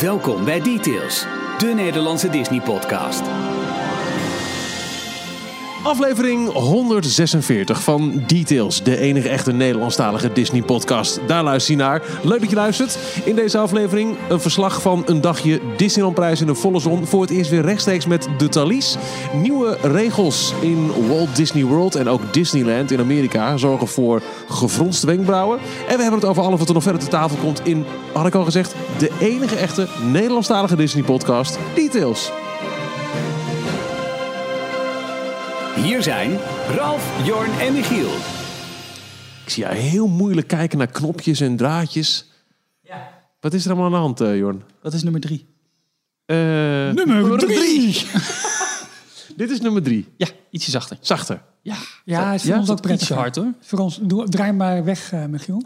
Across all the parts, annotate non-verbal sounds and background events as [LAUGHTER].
Welkom bij Details, de Nederlandse Disney-podcast. Aflevering 146 van Details, de enige echte Nederlandstalige Disney-podcast. Daar luister je naar. Leuk dat je luistert. In deze aflevering een verslag van een dagje Disneylandprijs in de volle zon. Voor het eerst weer rechtstreeks met de Thalys. Nieuwe regels in Walt Disney World en ook Disneyland in Amerika zorgen voor gefronste wenkbrauwen. En we hebben het over alles wat er nog verder te tafel komt in, had ik al gezegd, de enige echte Nederlandstalige Disney-podcast Details. Hier zijn Ralf, Jorn en Michiel. Ik zie jou heel moeilijk kijken naar knopjes en draadjes. Ja. Wat is er allemaal aan de hand, eh, Jorn? Dat is nummer drie. Eh, Nummer drie! [LAUGHS] [LAUGHS] Dit is nummer drie. Ja, ietsje zachter. Zachter. Ja, Ja, is voor Ja? ons ook ietsje hard hoor. Voor ons, doe, draai maar weg, eh, Michiel.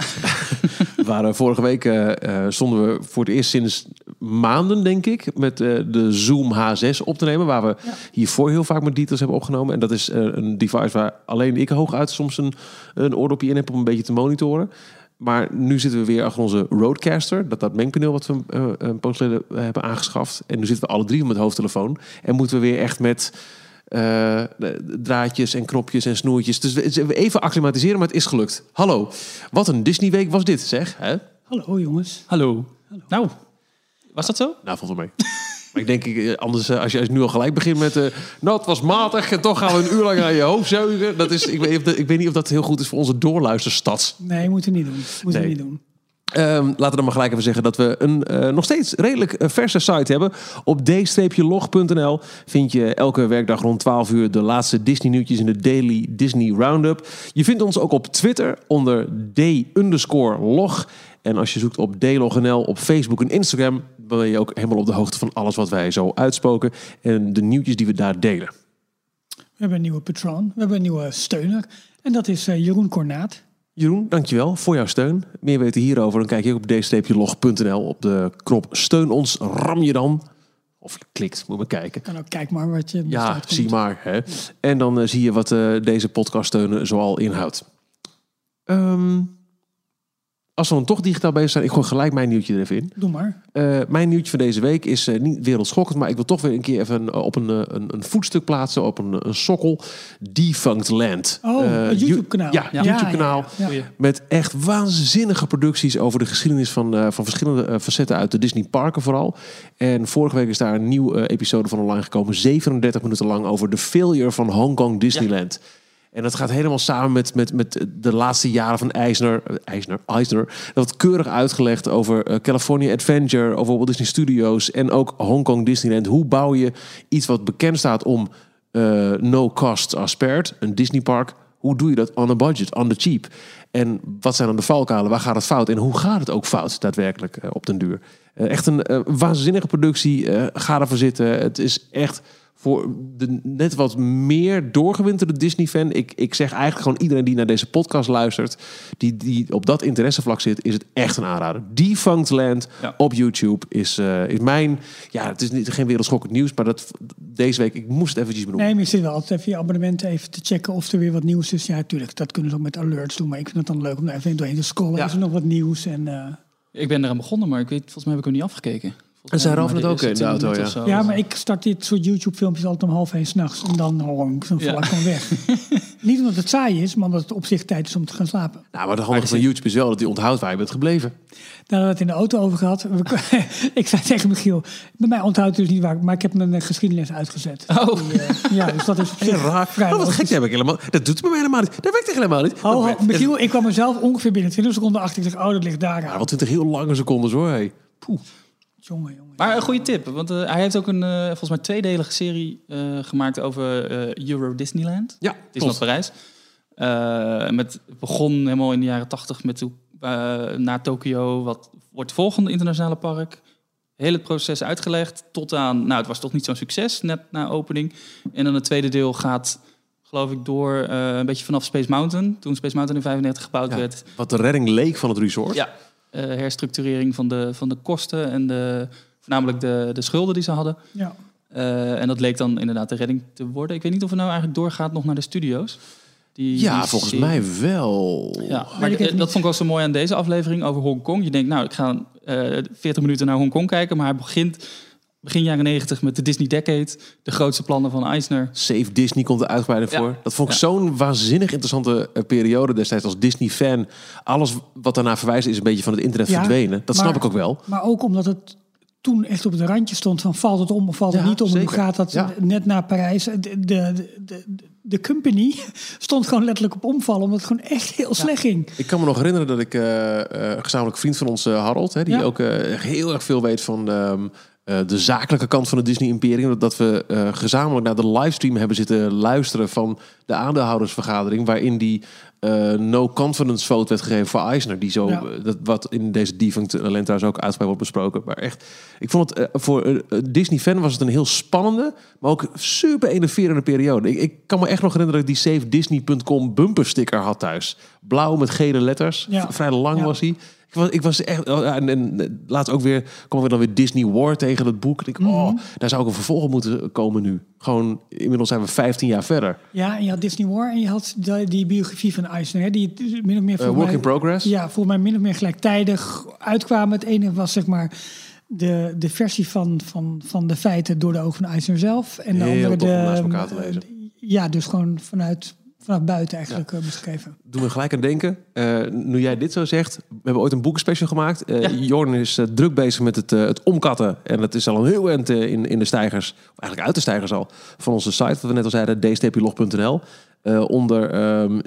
[LAUGHS] We waren vorige week eh, eh, stonden we voor het eerst sinds maanden, denk ik, met eh, de Zoom H6 op te nemen. Waar we hiervoor heel vaak met details hebben opgenomen. En dat is eh, een device waar alleen ik hooguit soms een, een oordopje in heb om een beetje te monitoren. Maar nu zitten we weer achter onze Roadcaster. Dat, dat mengpaneel wat we eh, een poos geleden hebben aangeschaft. En nu zitten we alle drie met hoofdtelefoon. En moeten we weer echt met eh, draadjes en knopjes en snoertjes. Dus we- even acclimatiseren, maar het is gelukt. Hallo, wat een Disney-week was dit, zeg. Hè? Hallo jongens. Hallo. Nou, was dat zo? Nou, wel mee. [LAUGHS] maar ik denk, eh, anders eh, als je nu al gelijk begint met... eh nou, het was matig en toch gaan we een uur lang aan je hoofd zeugen. Dat is, ik, weet, niet of dat- ik weet niet of dat heel goed is voor onze doorluisterstad. Nee, moeten we niet doen. Moeten Nee. niet doen. Ehm, laten we dan maar gelijk even zeggen dat we een eh, nog steeds redelijk verse site hebben. Op d-log.nl vind je elke werkdag rond 12 uur de laatste Disney nieuwtjes in de Daily Disney Roundup. Je vindt ons ook op Twitter onder d-log. En als je zoekt op dlog.nl op Facebook en Instagram, dan ben je ook helemaal op de hoogte van alles wat wij zo uitspoken. En de nieuwtjes die we daar delen. We hebben een nieuwe patroon. We hebben een nieuwe steuner. En dat is eh, Jeroen Kornaat. Jeroen, dankjewel voor jouw steun. Meer weten hierover, dan kijk je op d-log.nl. Op de knop steun ons, ram je dan. Of je klikt, moet maar kijken. En ook kijk maar wat je Ja, zie maar. Hè. En dan eh, zie je wat eh, deze podcast steunen zoal inhoudt. Ehm, als we dan toch digitaal bezig zijn, ik gooi gelijk mijn nieuwtje er even in. Doe maar. Eh, mijn nieuwtje van deze week is eh, niet wereldschokkend, maar ik wil toch weer een keer even eh, op een, een, een voetstuk plaatsen, op een, een sokkel. Defunct Land. Oh, Eh, You- YouTube-kanaal. Ja, Ja, YouTube-kanaal. ja. Met echt waanzinnige producties over de geschiedenis van, eh, van verschillende facetten uit de Disney parken vooral. En vorige week is daar een nieuwe episode van online gekomen. 37 minuten lang over de failure van Hong Kong Disneyland. En dat gaat helemaal samen met, met, met de laatste jaren van Eisner. eh, Eisner, Eisner. Dat wordt keurig uitgelegd over eh, California Adventure, over Walt Disney Studios en ook Hong Kong Disneyland. Hoe bouw je iets wat bekend staat om eh, no cost are spared, een Disney park. Hoe doe je dat on a budget, on the cheap? En wat zijn dan de valkuilen? Waar gaat het fout? En hoe gaat het ook fout daadwerkelijk op den duur? Echt een waanzinnige productie. ga ervoor zitten. Het is echt voor de net wat meer doorgewinterde Disney-fan. Ik, ik zeg eigenlijk gewoon iedereen die naar deze podcast luistert... die, die op dat interessevlak zit, is het echt een aanrader. Defunct Land Ja. op YouTube is, eh, is mijn... Ja, het is niet, geen wereldschokkend nieuws, maar dat, deze week... Ik moest het eventjes benoemen. Nee, maar je zit wel altijd even je abonnementen even te checken of er weer wat nieuws is. Ja, tuurlijk, dat kunnen ze ook met alerts doen. Maar ik vind het dan leuk om daar even doorheen te scrollen. Ja. Is er nog wat nieuws? En, eh, Ik ben eraan begonnen, maar ik weet, volgens mij heb ik hem niet afgekeken. En Ralf Maar net ook die in de auto, 20 ja. zo. ja, maar ik start dit soort YouTube-filmpjes altijd om half één s'nachts. En dan, dan val Ja. ik gewoon weg. [LAUGHS] Niet omdat het saai is, maar omdat het op zich tijd is om te gaan slapen. Nou, maar de handige van YouTube is wel dat hij onthoudt waar je bent gebleven. Daar hadden we het in de auto over gehad. [LAUGHS] Ik zei tegen Michiel, bij mij onthoudt dus niet waar, maar ik heb mijn eh, geschiedenis uitgezet. Oh. Die, eh, ja, dus dat is [LAUGHS] raar. vrij Oh, wat gek, heb ik helemaal. Dat doet het bij mij helemaal niet. Dat werkt echt helemaal niet. Dat- dat- Michiel, ik kwam mezelf ongeveer binnen 20 seconden achter. Ik zeg, oh, dat ligt daar Ja, aan. wat 20 heel lange secondes hoor. Hey. Poeh. Jongen, jongen. Maar een goede tip, want eh, hij heeft ook een eh, volgens mij tweedelige serie eh, gemaakt over eh, Euro Disneyland. Ja, Disneyland. Parijs. Eh, met, het begon helemaal in de jaren tachtig met hoe, naar Tokio. Wat wordt het volgende internationale park? Heel het proces uitgelegd tot aan... Nou, het was toch niet zo'n succes net na opening. En dan het tweede deel gaat, geloof ik, door eh, een beetje vanaf Space Mountain. Toen Space Mountain in 95 gebouwd Ja, werd. Wat de redding leek van het resort. Ja, herstructurering van de, van de kosten en de, voornamelijk de, de schulden die ze hadden. Ja. Eh, en dat leek dan inderdaad de redding te worden. Ik weet niet of het nou eigenlijk doorgaat nog naar de studio's. Die, Ja, die volgens serie. mij wel. Ja, Weet maar ik eh, dat niet. vond ik wel zo mooi aan deze aflevering over Hongkong. Je denkt, nou, ik ga eh 40 minuten naar Hongkong kijken, maar hij begint begin jaren 90 met de Disney Decade, de grootste plannen van Eisner. Save Disney komt er uitgebreider Ja. voor. Dat vond ik Ja. zo'n waanzinnig interessante eh, periode destijds als Disney-fan. Alles wat daarna verwijst is een beetje van het internet Ja, verdwenen. Dat maar- snap ik ook wel. Maar ook omdat het toen echt op het randje stond van valt het om of valt het Ja, niet om. Hoe gaat dat Ja. net na Parijs? De, de, de, de, de company [LAUGHS] stond gewoon letterlijk op omvallen omdat het gewoon echt heel slecht ging. Ik kan me nog herinneren dat ik eh, eh, gezamenlijk vriend van ons, eh, Harold, hè, die Ja. ook eh, heel erg veel weet van ehm, eh, de zakelijke kant van het Disney-imperium. Dat, dat we eh, gezamenlijk naar de livestream hebben zitten luisteren van de aandeelhoudersvergadering. Waarin die eh, no-confidence vote werd gegeven voor Eisner. Die zo, Ja. dat, wat in deze Defunct Land trouwens ook uitgebreid wordt besproken. Maar echt, ik vond het voor een Disney-fan was het een heel spannende, maar ook super enerverende periode. Ik, ik kan me echt nog herinneren dat ik die SaveDisney.com bumpersticker had thuis. Blauw met gele letters. Ja. Vrij lang Ja. was hij. Ik was, ik was echt. oh, en, en laatst ook weer. komen we dan weer Disney War tegen het boek. Ik denk, oh, daar zou ook een vervolg op moeten komen nu. Gewoon, inmiddels zijn we 15 jaar verder. Ja, en je had Disney War en je had die, die biografie van Eisner. Hè, die min of meer Eh, volgens work mij- in progress. Ja, volgens mij min of meer gelijktijdig uitkwamen. Het ene was zeg maar de, de versie van, van, van de feiten door de ogen van Eisner zelf. En de Heel andere de, naast elkaar te lezen. Ja, dus gewoon vanuit, vanuit buiten eigenlijk eh, beschreven. Doe me gelijk aan denken. eh, nu jij dit zo zegt. We hebben ooit een boekenspecial gemaakt. Eh Ja. Jorn is eh, druk bezig met het, eh, het omkatten. En het is al een heel eind eh, in, in de stijgers. Of eigenlijk uit de stijgers al. Van onze site, wat we net al zeiden. dstplog.nl. Eh, onder ehm,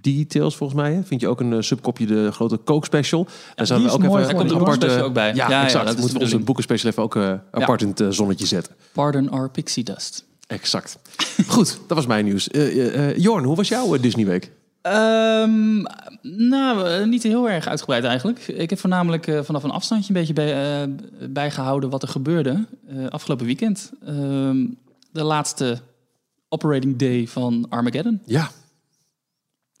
details volgens mij. Vind je ook een eh, subkopje de grote kookspecial. Daar zouden die we ook mooi even een aparte... ook bij. Ja, Ja, ja, exact. dat is moeten we onze boekenspecial even ook eh, apart in het eh, zonnetje zetten. Pardon our pixie dust. Exact. Goed, dat was mijn nieuws. Eh, eh, eh, Jorn, hoe was jouw Disney-week? Ehm, nou, niet heel erg uitgebreid eigenlijk. Ik heb voornamelijk eh, vanaf een afstandje een beetje bij, eh, bijgehouden wat er gebeurde eh, afgelopen weekend. Ehm, de laatste operating day van Armageddon. Ja,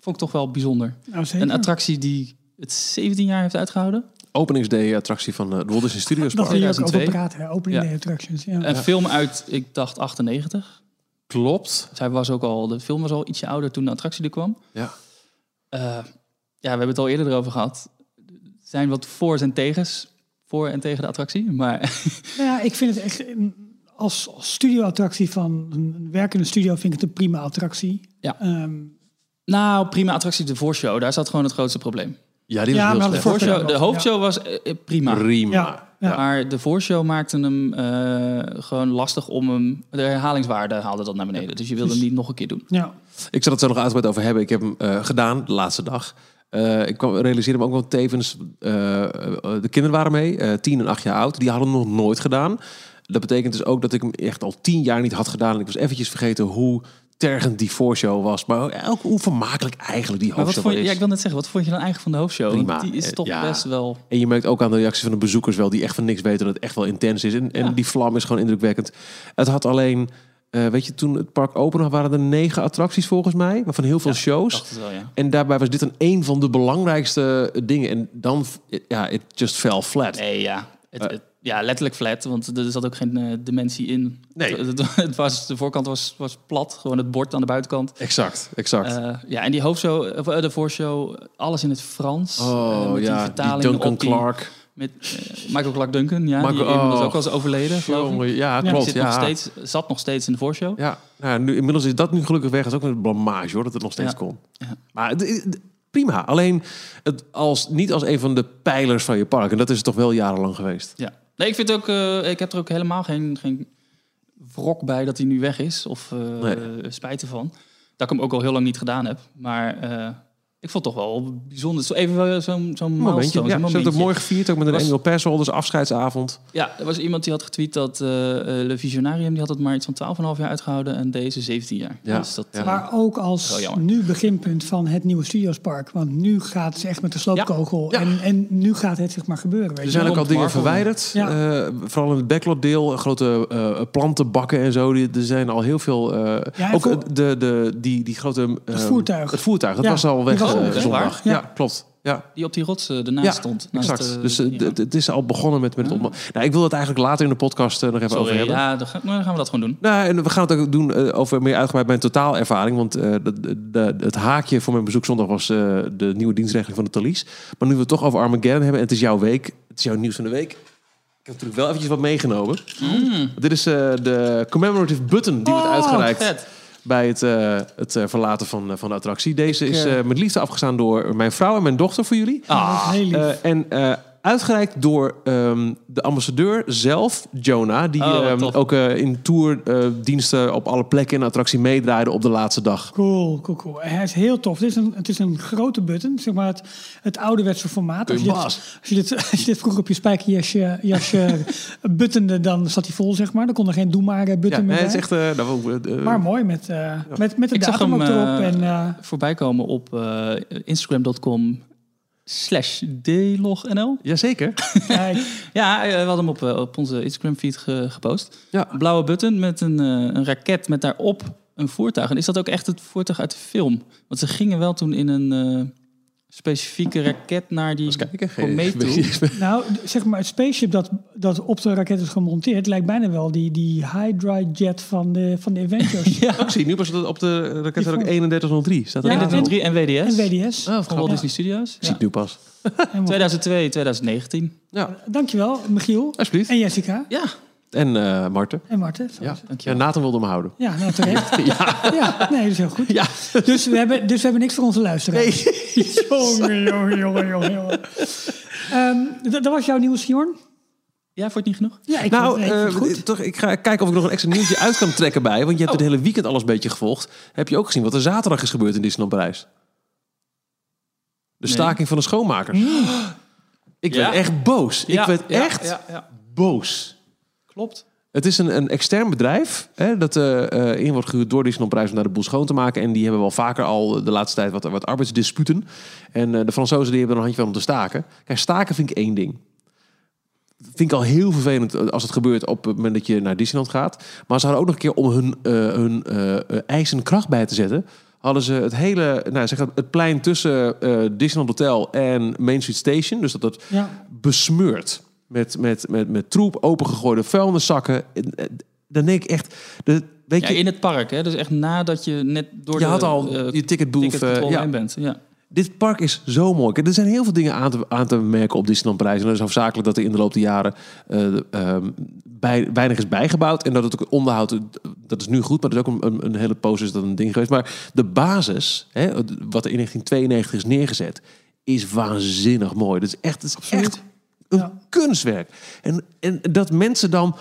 Vond ik toch wel bijzonder. Nou. Een attractie die het 17 jaar heeft uitgehouden. Openingsday-attractie van eh, de Walt Disney Studios dat Park. wil je ook over 2002. praten, hè, opening Ja. day attractions. Ja. Een film uit, ik dacht, 98. Klopt. Zij was ook al, de film was al ietsje ouder toen de attractie er kwam. Ja. Eh, ja, we hebben het al eerder erover gehad. Er zijn wat voor's en tegens voor en tegen de attractie. Maar [LAUGHS] Nou ja, ik vind het echt als, als studioattractie van een een werkende studio vind ik het een prima attractie. Ja. Ehm, nou, prima attractie, de voorshow. Daar zat gewoon het grootste probleem. Ja, die was Ja, heel maar slecht. de voorshow, de hoofdshow was eh, eh, prima. Prima. ja, ja. Maar de voorshow maakte hem eh, gewoon lastig om hem... De herhalingswaarde haalde dat naar beneden. Dus je wilde hem niet nog een keer doen. ja. Ik zal het zo nog uitgebreid over hebben. Ik heb hem eh, gedaan de laatste dag. Eh, ik kwam, realiseerde me ook wel tevens... de kinderen waren mee, eh, tien en acht jaar oud. Die hadden hem nog nooit gedaan. Dat betekent dus ook dat ik hem echt al tien jaar niet had gedaan. En ik was eventjes vergeten hoe tergend die voorshow was. Maar ook hoe vermakelijk eigenlijk die Maar wat hoofdshow vond je, is. ja, ik wil net zeggen, wat vond je dan eigenlijk van de hoofdshow? Want Prima. Die is Eh, toch ja. best wel... En je merkt ook aan de reacties van de bezoekers wel... die echt van niks weten dat het echt wel intens is. En, en Ja. die vlam is gewoon indrukwekkend. Het had alleen... eh, weet je, toen het park opende waren er negen attracties volgens mij. Waarvan heel veel Ja, shows. wel, ja. En daarbij was dit een een van de belangrijkste dingen. En dan, ja, it just fell flat. Nee, ja. Het, Eh. het- ja, letterlijk flat, want er zat ook geen eh, dimensie in. Nee. Het, het- [LAUGHS] het was, de voorkant was, was plat, gewoon het bord aan de buitenkant. Exact, exact. Eh, ja, en die hoofdshow, of, eh, de voorshow, alles in het Frans. oh met ja, die die vertalingen Duncan op die- Clark. Met Michael Clark Duncan, ja, Michael- die inmiddels oh, ook al is overleden, geloof ik. Ja, Die klopt. Ja. nog steeds, zat nog steeds in de voorshow. Ja, nou, nu, inmiddels is dat nu gelukkig weg. Dat is ook een blamage hoor, dat het nog steeds Ja. kon. Ja. Maar het- prima. Alleen het als, niet als een van de pijlers van je park. En dat is het toch wel jarenlang geweest. Ja. Nee, ik vind ook, eh, ik heb er ook helemaal geen, geen wrok bij dat hij nu weg is. Of eh Nee. spijt ervan. Dat ik hem ook al heel lang niet gedaan heb. Maar eh, ik vond het toch wel bijzonder. Zo Even wel zo'n zo'n momentje. Ja, ze hebben het mooi gevierd, ook met een annual pass holders afscheidsavond. Ja, er was iemand die had getweet dat eh eh, Le Visionarium... die had het maar iets van 12,5 jaar uitgehouden en deze 17 jaar. Ja, Dus dat, ja. eh, Maar ook als nu beginpunt van het nieuwe Studiospark. Want nu gaat het echt met de sloopkogel. Ja. En, en nu gaat het zeg maar gebeuren. Weet Er zijn ook al dingen Marvel. verwijderd. Ja. Eh, vooral in het backloddeel. Grote eh, plantenbakken en zo. Die, er zijn al heel veel... eh, ook voor- eh, de, de, die, die grote... eh, voertuig. Het voertuig, dat Ja, was al weg. Echt zondag. waar? Ja, Ja. klopt. Ja. Die op die rots eh, ernaast Ja, stond. Naast, exact. eh, dus eh, ja. het is al begonnen met, met het opma- Nou, ik wil het eigenlijk later in de podcast nog even over hebben. ja, dan, ga- nou, dan gaan we dat gewoon doen. Nou, en we gaan het ook doen eh, over meer uitgebreid mijn totaalervaring. Want eh, de, de- de- het haakje voor mijn bezoek zondag was eh, de nieuwe dienstregeling van de Thalys. Maar nu we het toch over Armageddon hebben en het is jouw week. Het is jouw nieuws van de week. Ik heb natuurlijk wel eventjes wat meegenomen. Dit is eh, de commemorative button die wordt Oh, uitgereikt Vet. Bij het, eh, het eh, verlaten van, eh, van de attractie. Deze is met liefde afgestaan door mijn vrouw en mijn dochter voor jullie. Ah, heel lief. En eh, uitgereikt door ehm, de ambassadeur zelf, Jonah. Die Oh, ehm, ook eh, in tourdiensten op alle plekken in de attractie meedraaide op de laatste dag. Cool, cool, cool. Hij is heel tof. Het is een, het is een grote button, zeg maar het, het ouderwetse formaat. Als je, dit, [LAUGHS] als, je dit, als je dit vroeger op je spijkerjasje jasje [LAUGHS] buttende, dan zat hij vol, zeg maar. Dan kon er geen doe maar eh, button Ja, meer nee, het is echt... nou, eh, Maar mooi, met, eh, met, met de Ik zag datum hem erop. en, eh, voorbij komen op eh, instagram.com slash dlognl. Jazeker. kijk, [LAUGHS] Ja, eh, we hadden hem op, eh, op onze Instagram feed ge- gepost. Ja. Een blauwe button met een, eh, een raket met daarop een voertuig. En is dat ook echt het voertuig uit de film? Want ze gingen wel toen in een eh, specifieke raket naar die komeet toe. [LAUGHS] nou, zeg maar, het spaceship dat, dat op de raket is gemonteerd... lijkt bijna wel die, die Hydra jet van de, van de Avengers. [LAUGHS] Ja, Ik zie nu pas dat op de raket staat ook voor- 3103. Staat er Ja, ja, en- 3 en WDS. En WDS. Oh, Van Walt Disney Studios. Ik zie nu pas. Helemaal- 2002, 2019. Ja, Dankjewel, Michiel. alsjeblieft. En Jessica. Ja, En eh Marten. En Marten. Ja. Dankjewel. ja, Nathan wilde hem houden. Ja, nou terecht. [LAUGHS] ja. ja, nee, dat is heel goed. Ja. Dus, we hebben, dus we hebben niks voor onze luisteraars. jongen, [LAUGHS] jongen, jongen, jongen, jongen. Ehm, dat, dat was jouw nieuws, Jorn? Ja, vond je het niet genoeg? Ja, ik nou, nee, het eh, goed. toch, ik ga kijken of ik nog een extra nieuwtje uit kan trekken bij. Want je hebt het hele weekend alles een beetje gevolgd. Heb je ook gezien wat er zaterdag is gebeurd in Disneyland Parijs? De Nee. staking van de schoonmakers. [GASPS] Ik Ja. werd echt boos. ik werd ja, echt Ja, ja. boos. Klopt. Het is een, een extern bedrijf hè, dat eh, eh, in wordt gehuurd door Disneyland Parijs om daar de boel schoon te maken. En die hebben wel vaker al de laatste tijd wat, wat arbeidsdisputen. En eh, de Fransozen die hebben er een handje van om te staken. Kijk, staken vind ik één ding. Vind ik al heel vervelend als het gebeurt op het moment dat je naar Disneyland gaat. Maar ze hadden ook nog een keer om hun, eh hun eisen kracht bij te zetten. Hadden ze het hele, nou zeg, het plein tussen eh, Disneyland Hotel en Main Street Station. Dus dat dat Ja, besmeurd. Met, met, met, met troep, opengegooide vuilniszakken. En, eh, Dan denk ik echt... De, weet Ja, je, in het park, hè? Dus echt nadat je net door je de had al eh, je ticketbooth. eh, ja. bent. Ja. Dit park is zo mooi. Er zijn heel veel dingen aan te, aan te merken op Disneyland Parijs. En dat is hoofdzakelijk dat er in de loop der jaren eh, ehm, bij, weinig is bijgebouwd. En dat het ook onderhoud, dat is nu goed. Maar dat is ook een, hele poos is dat een ding geweest. Maar de basis, hè, wat er in 1992 is neergezet, is waanzinnig mooi. Dat is echt, dat is echt een Ja. kunstwerk. En, en dat mensen dan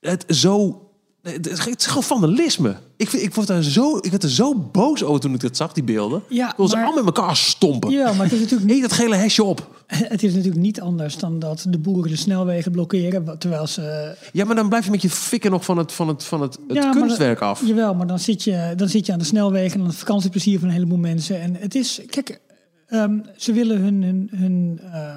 het zo... Het is, het is gewoon vandalisme. Ik, ik, word daar zo, ik werd er zo boos over toen ik dat zag, die beelden. Ja, ik wil ze allemaal met elkaar stompen. ja, maar het is, natuurlijk niet, Eet dat gele hesje op. [LAUGHS] het is natuurlijk niet anders dan dat de boeren de snelwegen blokkeren. Terwijl ze... Ja, maar dan blijf je met je fikken nog van het, van het, van het, het Ja, kunstwerk dan- af. Jawel, maar dan zit, je, dan zit je aan de snelwegen en aan het vakantieplezier van een heleboel mensen. En het is, kijk, ehm, ze willen hun, hun, hun eh,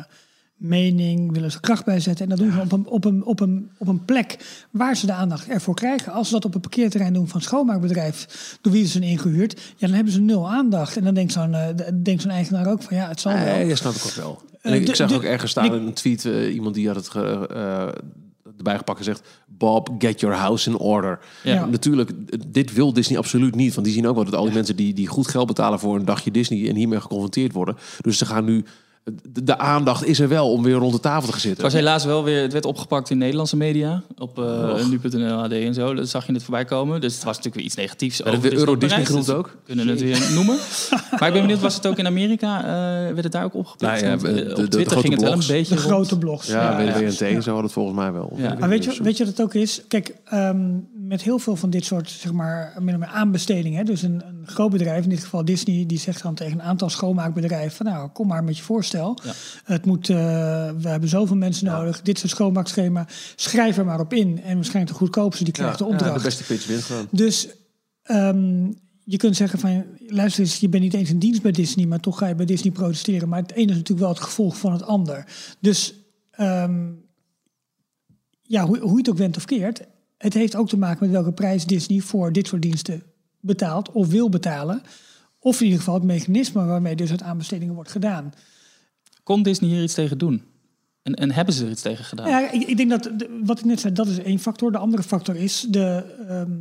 mening, willen ze kracht bijzetten. En dat doen ze op een, op, een, op, een, op een plek waar ze de aandacht ervoor krijgen. Als ze dat op een parkeerterrein doen van een schoonmaakbedrijf, door wie ze zijn ingehuurd, ja, dan hebben ze nul aandacht. En dan denkt zo'n eh, denkt zo'n eigenaar ook van, ja, het zal wel. Nee, dat snap ik ook wel. En Eh, ik, de- ik zag de- ook ergens staan in een tweet, eh, iemand die had het ge- eh, erbij gepakt en zegt... Bob, get your house in order. Ja. Ja. Natuurlijk, dit wil Disney absoluut niet. Want die zien ook wel dat al die mensen die, die goed geld betalen voor een dagje Disney... en hiermee geconfronteerd worden. Dus ze gaan nu... De, de aandacht is er wel om weer rond de tafel te gaan Het zitten. was helaas wel weer, het werd opgepakt in Nederlandse media. Op eh nu.nl AD en zo. Dat zag je het voorbij komen. Dus het was natuurlijk weer iets negatiefs. Over weer Euro Disney genoemd dus we Kunnen het weer noemen. [LAUGHS] Maar ik ben benieuwd, was het ook in Amerika? eh, werd het daar ook opgepikt? Nou ja, de- eh, de- de op Twitter grote ging het wel blogs. een beetje De grote blogs. Ja, Ja, WWNT en zo had het volgens mij wel. Ja. Maar weet je, weet je wat het ook is? Kijk, ehm, met heel veel van dit soort zeg maar, aanbestedingen. hè, Dus een, een groot bedrijf, in dit geval Disney, die zegt dan tegen een aantal schoonmaakbedrijven: van, Nou, kom maar met je voorstel. Ja. Het moet, eh, we hebben zoveel mensen nodig. Dit het schoonmaakschema. Schrijf er maar op in. En waarschijnlijk de goedkoopste die krijgt de opdracht. de beste pitch wint gewoon. Dus ehm, je kunt zeggen van, luister eens, je bent niet eens in dienst bij Disney, maar toch ga je bij Disney protesteren. Maar het ene is natuurlijk wel het gevolg van het ander. Dus ehm, ja, hoe, hoe je het ook went of keert, het heeft ook te maken met welke prijs Disney voor dit soort diensten betaalt of wil betalen Of in ieder geval het mechanisme waarmee dus het aanbestedingen wordt gedaan. Kon Disney hier iets tegen doen? En, en hebben ze er iets tegen gedaan? Ja, ik, ik denk dat, de- wat ik net zei, dat is één factor. De andere factor is de, ehm,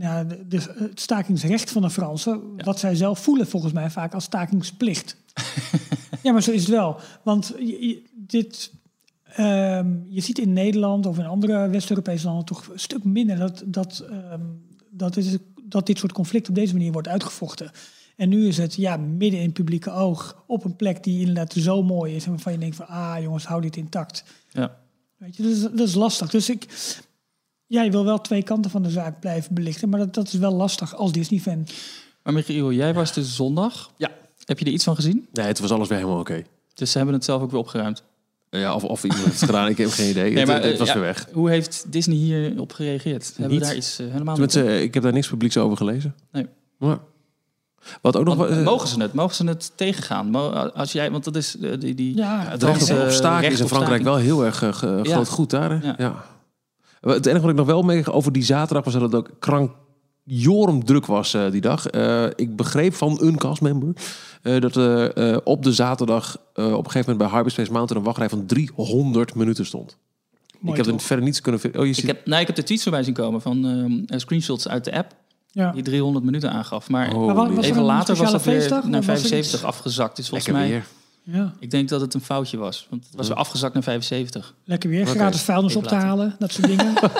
ja, de, de- het stakingsrecht van de Fransen. Wat zij zelf voelen volgens mij vaak als stakingsplicht. [LAUGHS] ja, maar zo is het wel. Want je, je- dit, ehm, je ziet in Nederland of in andere West-Europese landen toch een stuk minder dat, dat, ehm, dat, is, dat dit soort conflicten op deze manier wordt uitgevochten. En nu is het ja, midden in het publieke oog op een plek die inderdaad zo mooi is. En waarvan je denkt van, ah jongens, hou dit intact. Ja. Weet je, dat is, dat is lastig. Dus ik, ja, je wil wel twee kanten van de zaak blijven belichten. Maar dat, dat is wel lastig als Disney-fan. Maar Michiel, jij was dus zondag. Ja. Heb je er iets van gezien? Nee, het was alles weer helemaal oké. Dus ze hebben het zelf ook weer opgeruimd. Ja, of, of iemand heeft het gedaan, ik heb geen idee. Nee, het, maar, het eh, was ja, weer weg. Hoe heeft Disney hierop gereageerd? Hebben Niet. we daar iets eh, helemaal Tenminste, niet? eh, ik heb daar niks publieks over gelezen. Nee. Maar, wat ook nog... Want, wel, eh, mogen ze het? Mogen ze het tegengaan? Als jij, want dat is eh, die, die Ja, Het recht op, Franse op staken recht is in Frankrijk staking. wel heel erg eh, Ja. groot goed daar. Hè? Ja. Ja. Het enige wat ik nog wel mee over die zaterdag was dat het ook krankjorum druk was eh, die dag. Eh, ik begreep van een castmember eh, dat op de zaterdag eh, op een gegeven moment bij Hyperspace Mountain een wachtrij van 300 minuten stond. Mooi ik heb er toch? verder niets kunnen vinden. Oh, je Ik ziet... heb, nee, ik heb de tweets voorbij zien komen van ehm, eh, screenshots uit de app Ja. die 300 minuten aangaf. Maar Oh, Maar wa- was even later was dat weer naar Of was er 75 iets? afgezakt. Dus volgens Lekker mij, weer. Ja, ik denk dat het een foutje was. Want het was weer afgezakt naar 75. lekker weer. Gratis vuilnis op te halen. Dat soort dingen. [LAUGHS] ja.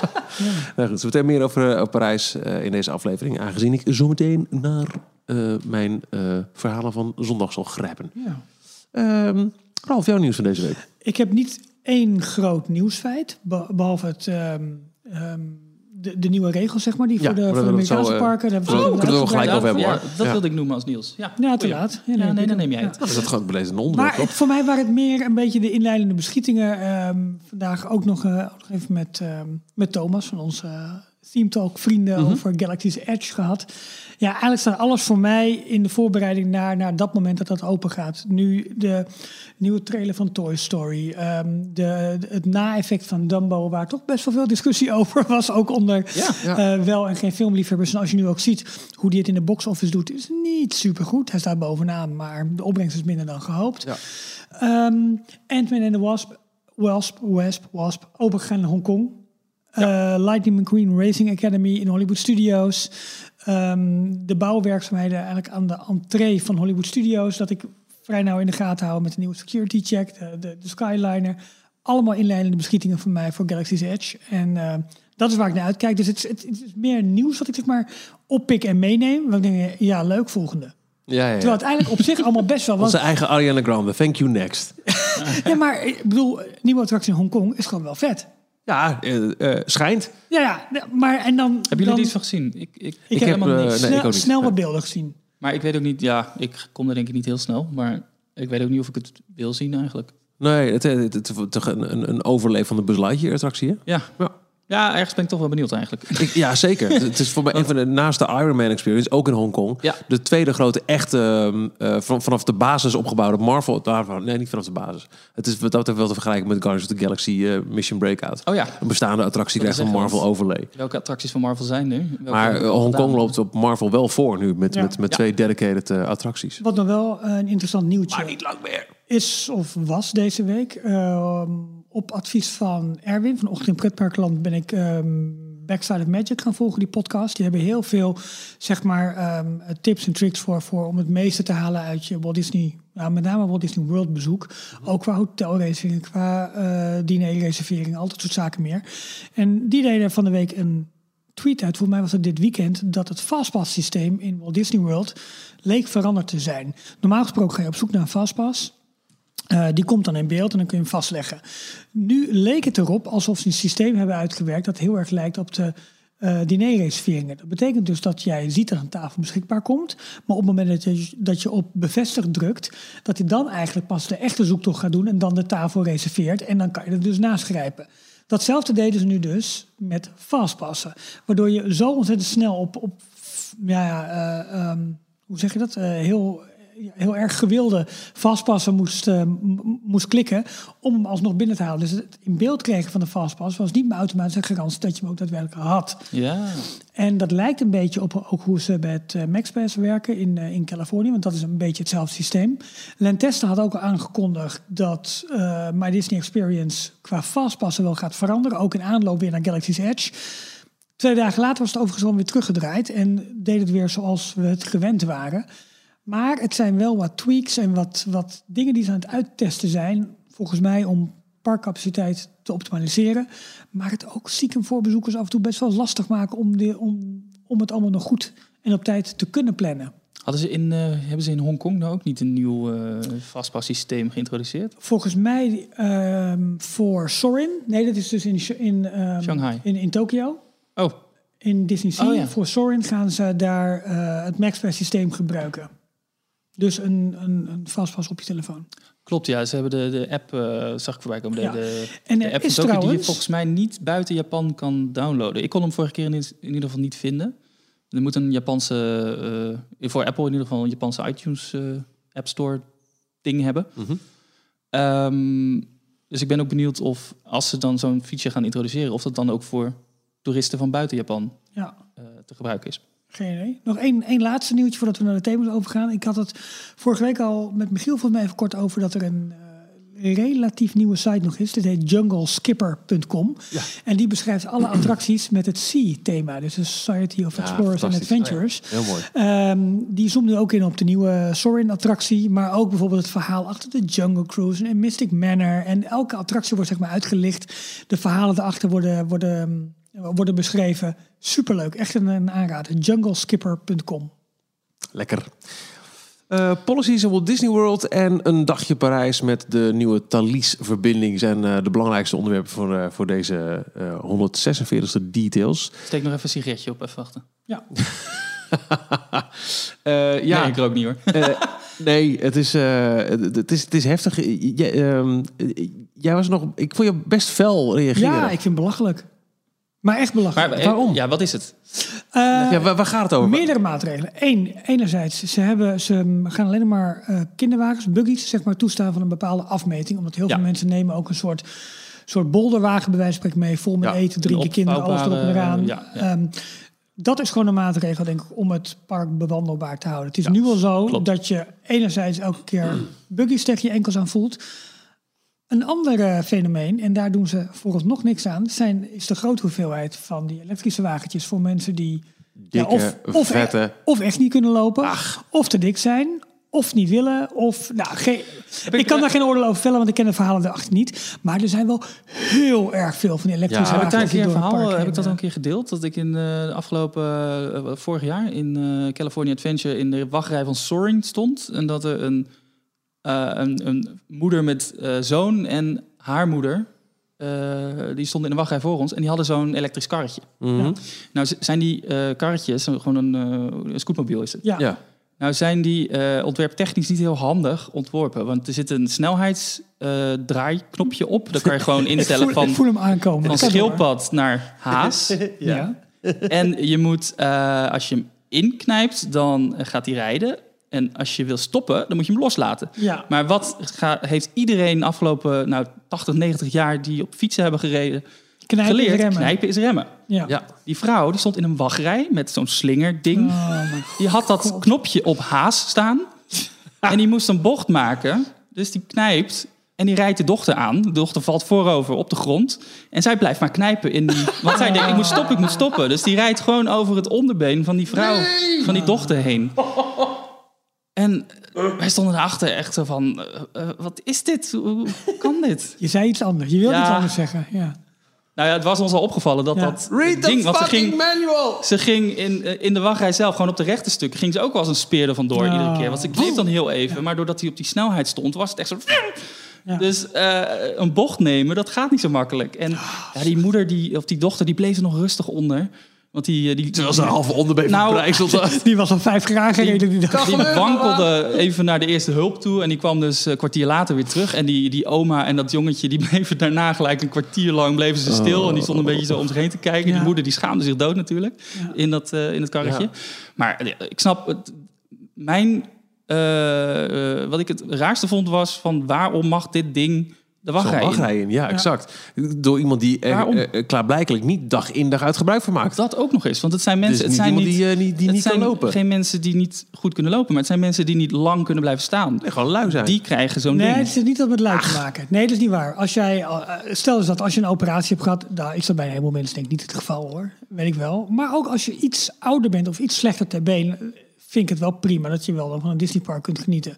Nou goed, zometeen meer over, eh, over Parijs eh, in deze aflevering. Aangezien ik zometeen naar eh, mijn eh, verhalen van zondag zal grijpen. Ja. Ehm Ralf, jouw nieuws van deze week. Ik heb niet één groot nieuwsfeit. be- Behalve het, ehm, ehm, de, de nieuwe regels, zeg maar. Die Ja, voor de, voor de Amerikaanse zo, eh, parken. Daar hebben kunnen we wel gelijk over hebben, hoor. dat Ja. wilde ik noemen als nieuws. Ja, Ja, te laat. Ja, Ja, nee, nee, dan neem jij ja. het. Dat is dat gewoon belezen onderwerp, Maar voor mij waren het meer een beetje de inleidende beschietingen. Ehm, vandaag ook nog, nog even met, ehm, met Thomas van onze Theme Talk vrienden Mhm. over Galaxy's Edge gehad. Ja, eigenlijk staat alles voor mij in de voorbereiding naar, naar dat moment dat dat open gaat. Nu de nieuwe trailer van Toy Story. ehm, de, het na-effect van Dumbo, waar toch best wel veel discussie [LAUGHS] over was. Ook onder Ja. eh, wel en geen filmliefhebbers. En als je nu ook ziet hoe die het in de box office doet, is niet super goed. Hij staat bovenaan, maar de opbrengst is minder dan gehoopt. Ja. Ehm, Ant-Man and the Wasp, Wasp, Wasp, Wasp, opengegaan in Hongkong. Eh, Lightning McQueen Racing Academy in Hollywood Studios. Ehm, de bouwwerkzaamheden eigenlijk aan de entree van Hollywood Studios. Dat ik vrij nauw in de gaten hou met de nieuwe security check, de, de, de Skyliner. Allemaal inleidende beschietingen van mij voor Galaxy's Edge. En eh, dat is waar ik naar uitkijk. Dus het, is- het, het is meer nieuws wat ik zeg maar oppik en meeneem. Want ik denk, ja, leuk, volgende. Ja, ja, ja. Terwijl het eigenlijk op zich allemaal best wel was. Onze eigen Ariana Grande. Thank you, next. [LAUGHS] Ja, maar ik bedoel, nieuwe attractie in Hongkong is gewoon wel vet. Ja, eh, eh, schijnt. Ja, ja, maar en dan... Hebben jullie dan, er iets van gezien? Ik, ik, ik, Ik heb helemaal eh, niks. nee, snel, wat beelden gezien. Maar ik weet ook niet, ja, ik kom er denk ik niet heel snel. Maar ik weet ook niet of ik het wil zien eigenlijk. Nee, het, het, het, het- toch een, een, een overleef van de Buzz Lightyear attractie, hè? Ja. Ja. Ja, ergens ben ik toch wel benieuwd eigenlijk. [LAUGHS] Ik, ja, zeker. het is voor mij een van de naast de Iron Man Experience, ook in Hongkong. Ja. De tweede grote echte, ehm, eh, van, vanaf de basis opgebouwde Marvel. Daarvan, nee, niet vanaf de basis. Het is wat dat wel te vergelijken met Guardians of the Galaxy eh, Mission Breakout. Oh ja, Een bestaande attractie krijgt van is echt Marvel overlay. welke attracties van Marvel zijn nu? Welke Maar eh, Hongkong loopt op Marvel wel voor nu met, Ja. met, met Ja. twee dedicated attracties. Wat nog wel een interessant nieuwtje lang meer. is of was deze week. Op advies van Erwin van Ochtend in Pretparkland ben ik ehm, Backside of Magic gaan volgen, die podcast. Die hebben heel veel zeg maar, ehm, tips en tricks voor, voor om het meeste te halen uit je Walt Disney, nou, met name Walt Disney World bezoek. Ook qua hotelreserveringen, qua eh dinerreserveringen, al dat soort zaken meer. En die deden van de week een tweet uit, voor mij was het dit weekend, dat het fastpass systeem in Walt Disney World leek veranderd te zijn. Normaal gesproken ga je op zoek naar een fastpass. Eh, die komt dan in beeld en dan kun je hem vastleggen. Nu leek het erop alsof ze een systeem hebben uitgewerkt dat heel erg lijkt op de eh dinerreserveringen. Dat betekent dus dat jij ziet dat een tafel beschikbaar komt, maar op het moment dat je, dat je op bevestigd drukt, dat hij dan eigenlijk pas de echte zoektocht gaat doen en dan de tafel reserveert en dan kan je er dus naast grijpen. Datzelfde deden ze nu dus met fastpassen, waardoor je zo ontzettend snel op, op ja, eh, ehm, hoe zeg je dat, heel heel erg gewilde fastpassen moest, eh, moest klikken om hem alsnog binnen te halen. Dus het in beeld krijgen van de fastpass was niet meer automatisch een garantie dat je hem ook daadwerkelijk had. Ja. En dat lijkt een beetje op ook hoe ze met eh, MaxPass werken in, eh, in Californië, want dat is een beetje hetzelfde systeem. Lentesta had ook al aangekondigd dat My Disney Experience qua fastpassen wel gaat veranderen, ook in aanloop weer naar Galaxy's Edge. Twee dagen later was het overigens weer teruggedraaid en deed het weer zoals we het gewend waren. Maar het zijn wel wat tweaks en wat, wat dingen die ze aan het uittesten zijn, volgens mij om parkcapaciteit te optimaliseren. Maar het ook stiekem voor bezoekers af en toe best wel lastig maken om, de, om, om het allemaal nog goed en op tijd te kunnen plannen. Hadden ze in, eh, hebben ze in Hongkong nou ook niet een nieuw eh vastpassysteem geïntroduceerd? Volgens mij ehm, voor Sorin, nee dat is dus in, in, ehm, Shanghai. in, in Tokio. Oh, In Disney Sea, Oh, ja. voor Sorin gaan ze daar eh, het MaxPass systeem gebruiken. Dus een, een, een vastpas op je telefoon. klopt ja. Ze hebben de, de app, eh, zag ik voorbij komen. De, Ja. de, En de app is Tokyo die je trouwens- volgens mij niet buiten Japan kan downloaden. Ik kon hem vorige keer in, in ieder geval niet vinden. Er moet een Japanse, eh, voor Apple in ieder geval een Japanse iTunes eh, App Store ding hebben. Mhm. Ehm, dus ik ben ook benieuwd of als ze dan zo'n feature gaan introduceren, of dat dan ook voor toeristen van buiten Japan Ja, eh, te gebruiken is. Geen idee. Nog één, één laatste nieuwtje voordat we naar de thema's overgaan. Ik had het vorige week al met Michiel volgens mij even kort over dat er een eh, relatief nieuwe site nog is. Dit heet jungleskipper.com. En die beschrijft alle attracties met het Sea-thema. Dus de Society of Explorers and. Adventures. Heel mooi. Ehm, die zoomt nu ook in op de nieuwe Sorin-attractie. Maar ook bijvoorbeeld het verhaal achter de Jungle Cruise en Mystic Manor. En elke attractie wordt zeg maar uitgelicht. De verhalen erachter worden, worden, worden beschreven. Superleuk, echt een, een aanrader. Jungleskipper.com. Lekker. Eh, policies in Walt Disney World en een dagje Parijs met de nieuwe Thalys-verbinding zijn eh, de belangrijkste onderwerpen voor, eh, voor deze eh 146e details. Steek nog even een sigaretje op, even wachten. Ja, [LAUGHS] Eh, ja, Nee, ik rook niet hoor. Eh, nee, het is, eh, het, is, het is heftig. Jij, ehm, eh, jij was nog, ik vond je best fel reageren. ja ik vind het belachelijk. Maar echt belachelijk. Maar, eh, Waarom? Ja, wat is het? Eh, Ja, waar, waar gaat het over? Meerdere maatregelen. Eén, enerzijds, ze, hebben, ze gaan alleen maar eh, kinderwagens, buggies, zeg maar, toestaan van een bepaalde afmeting. Omdat heel Ja. veel mensen nemen ook een soort, soort bolderwagen bij wijze van spreken mee. Vol met Ja, eten, drinken, een kinderen, alles erop en eraan. ja, ja. Ehm, dat is gewoon een maatregel, denk ik, om het park bewandelbaar te houden. Het is nu al zo klopt. dat je enerzijds elke keer buggies tegen je enkels aan voelt. Een ander eh, fenomeen, en daar doen ze vooralsnog niks aan, zijn, is de grote hoeveelheid van die elektrische wagentjes voor mensen die Dikke, of, of, vette. of echt niet kunnen lopen, of te dik zijn, of niet willen, of... Nou, geen, ik, kan daar geen oordeel over vellen, want ik ken de verhalen erachter niet. Maar er zijn wel heel erg veel van die elektrische Ja, Heb ik daar een keer verhaal, park heb ik dat al een keer gedeeld? Dat ik in eh, de afgelopen, eh, vorig jaar in eh, California Adventure in de wachtrij van Soaring stond. En dat er een, een, een moeder met eh, zoon en haar moeder, eh, die stonden in de wachtrij voor ons. En die hadden zo'n elektrisch karretje. Mhm. Nou z- zijn die eh, karretjes, gewoon een, eh, een scootmobiel is het. Ja. Ja. Nou zijn die eh ontwerptechnisch niet heel handig ontworpen. Want er zit een snelheidsdraaiknopje op. Dan kan je gewoon [LAUGHS] Ik instellen voel, van ik voel hem aankomen. van door. schildpad naar haas. [LAUGHS] Ja. en je moet, eh, als je hem inknijpt, dan gaat hij rijden. En als je wil stoppen, dan moet je hem loslaten. Ja. Maar wat ga- heeft iedereen de afgelopen nou, 80, 90 jaar die op fietsen hebben gereden Knijpen, geleerd? remmen. Knijpen is remmen. Ja. Ja. Die vrouw die stond in een wachtrij met zo'n slingerding. Oh, mijn Die had dat God. knopje op haas staan. [LAUGHS] En die moest een bocht maken. Dus die knijpt. En die rijdt de dochter aan. De dochter valt voorover op de grond. En zij blijft maar knijpen in die... [LAUGHS] Want zij denkt, ik moet stoppen, ik moet stoppen. Dus die rijdt gewoon over het onderbeen van die vrouw, van die dochter heen. [LAUGHS] En wij stonden erachter echt zo van... eh, eh, wat is dit? Hoe, kan dit? [LAUGHS] Je zei iets anders. Je wilde Ja. iets anders zeggen. Ja. Nou ja, het was ons al opgevallen dat Ja. dat Read the ding... Want ze fucking ging, manual! Ze ging in, eh, in de wachtrij zelf, gewoon op de rechte stuk, ging ze ook wel als een speer er vandoor Oh. iedere keer. Want ze bleef dan heel even, maar doordat hij op die snelheid stond, was het echt zo... Ja. Dus eh, een bocht nemen, dat gaat niet zo makkelijk. En ja, die moeder, die, of die dochter, die bleef er nog rustig onder. Want die, eh, die, Terwijl ze een halve onderbeen Nou, [LAUGHS] Die was al vijf graag gereden die dag. die wankelde even naar de eerste hulp toe. En die kwam dus een kwartier later weer terug. En die, die oma en dat jongetje, die [LAUGHS] bleven daarna gelijk een kwartier lang bleven ze stil. En die stonden een beetje zo om zich heen te kijken. Ja. Die moeder die schaamde zich dood natuurlijk in, dat, eh, in het karretje. Ja. Maar eh, ik snap, het, mijn Eh, eh, wat ik het raarste vond was van waarom mag dit ding de Zo'n wachtrij in? wachtrij in, ja, exact. Door iemand die er eh, eh, klaarblijkelijk niet dag in dag uit gebruik van maakt. Dat ook nog eens, want het zijn mensen. Dus niet het zijn iemand niet, die, niet- die het niet kan zijn lopen. Geen mensen die niet goed kunnen lopen, maar het zijn mensen die niet lang kunnen blijven staan. Nee, gewoon lui zijn. Die krijgen zo'n Nee, ding. het is niet dat met luid te maken. Nee, dat is niet waar. Als jij, eh, stel dus dat als je een operatie hebt gehad, nou, is dat bij een heleboel mensen denk ik niet het geval hoor. Weet ik wel. Maar ook als je iets ouder bent of iets slechter ter been, vind ik het wel prima dat je wel van een Disneypark kunt genieten.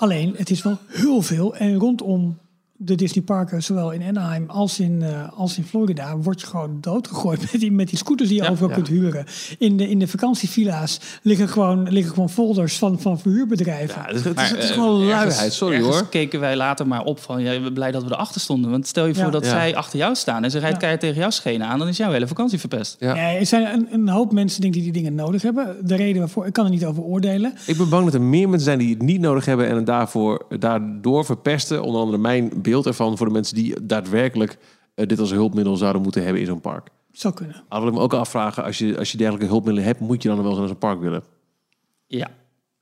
Alleen, het is wel heel veel. En rondom de Disneyparken, zowel in Anaheim als in, eh, als in Florida, word je gewoon doodgegooid [LAUGHS] met die, met die scooters die je Ja, overal ja. kunt huren. In de, in de vakantievilla's liggen gewoon, liggen gewoon folders van, van verhuurbedrijven. Ja, het is, het is, het is eh, gewoon ergens- luiheid, sorry ergens hoor. keken wij later maar op van, ja, we blij dat we erachter stonden. Want stel je voor Ja. dat Ja. zij achter jou staan en ze rijdt Ja. keihard tegen jouw schenen aan, dan is jouw hele vakantie verpest. Ja. Nee, er zijn een, een hoop mensen denk ik, die die dingen nodig hebben. De reden waarvoor, ik kan er niet over oordelen. Ik ben bang dat er meer mensen zijn die het niet nodig hebben en het daarvoor, daardoor verpesten. Onder andere mijn beeld ervan voor de mensen die daadwerkelijk eh, dit als hulpmiddel zouden moeten hebben in zo'n park. Zou kunnen. Al wil ik me ook afvragen, als je, als je dergelijke hulpmiddelen hebt, moet je dan wel eens naar zo'n park willen? Ja.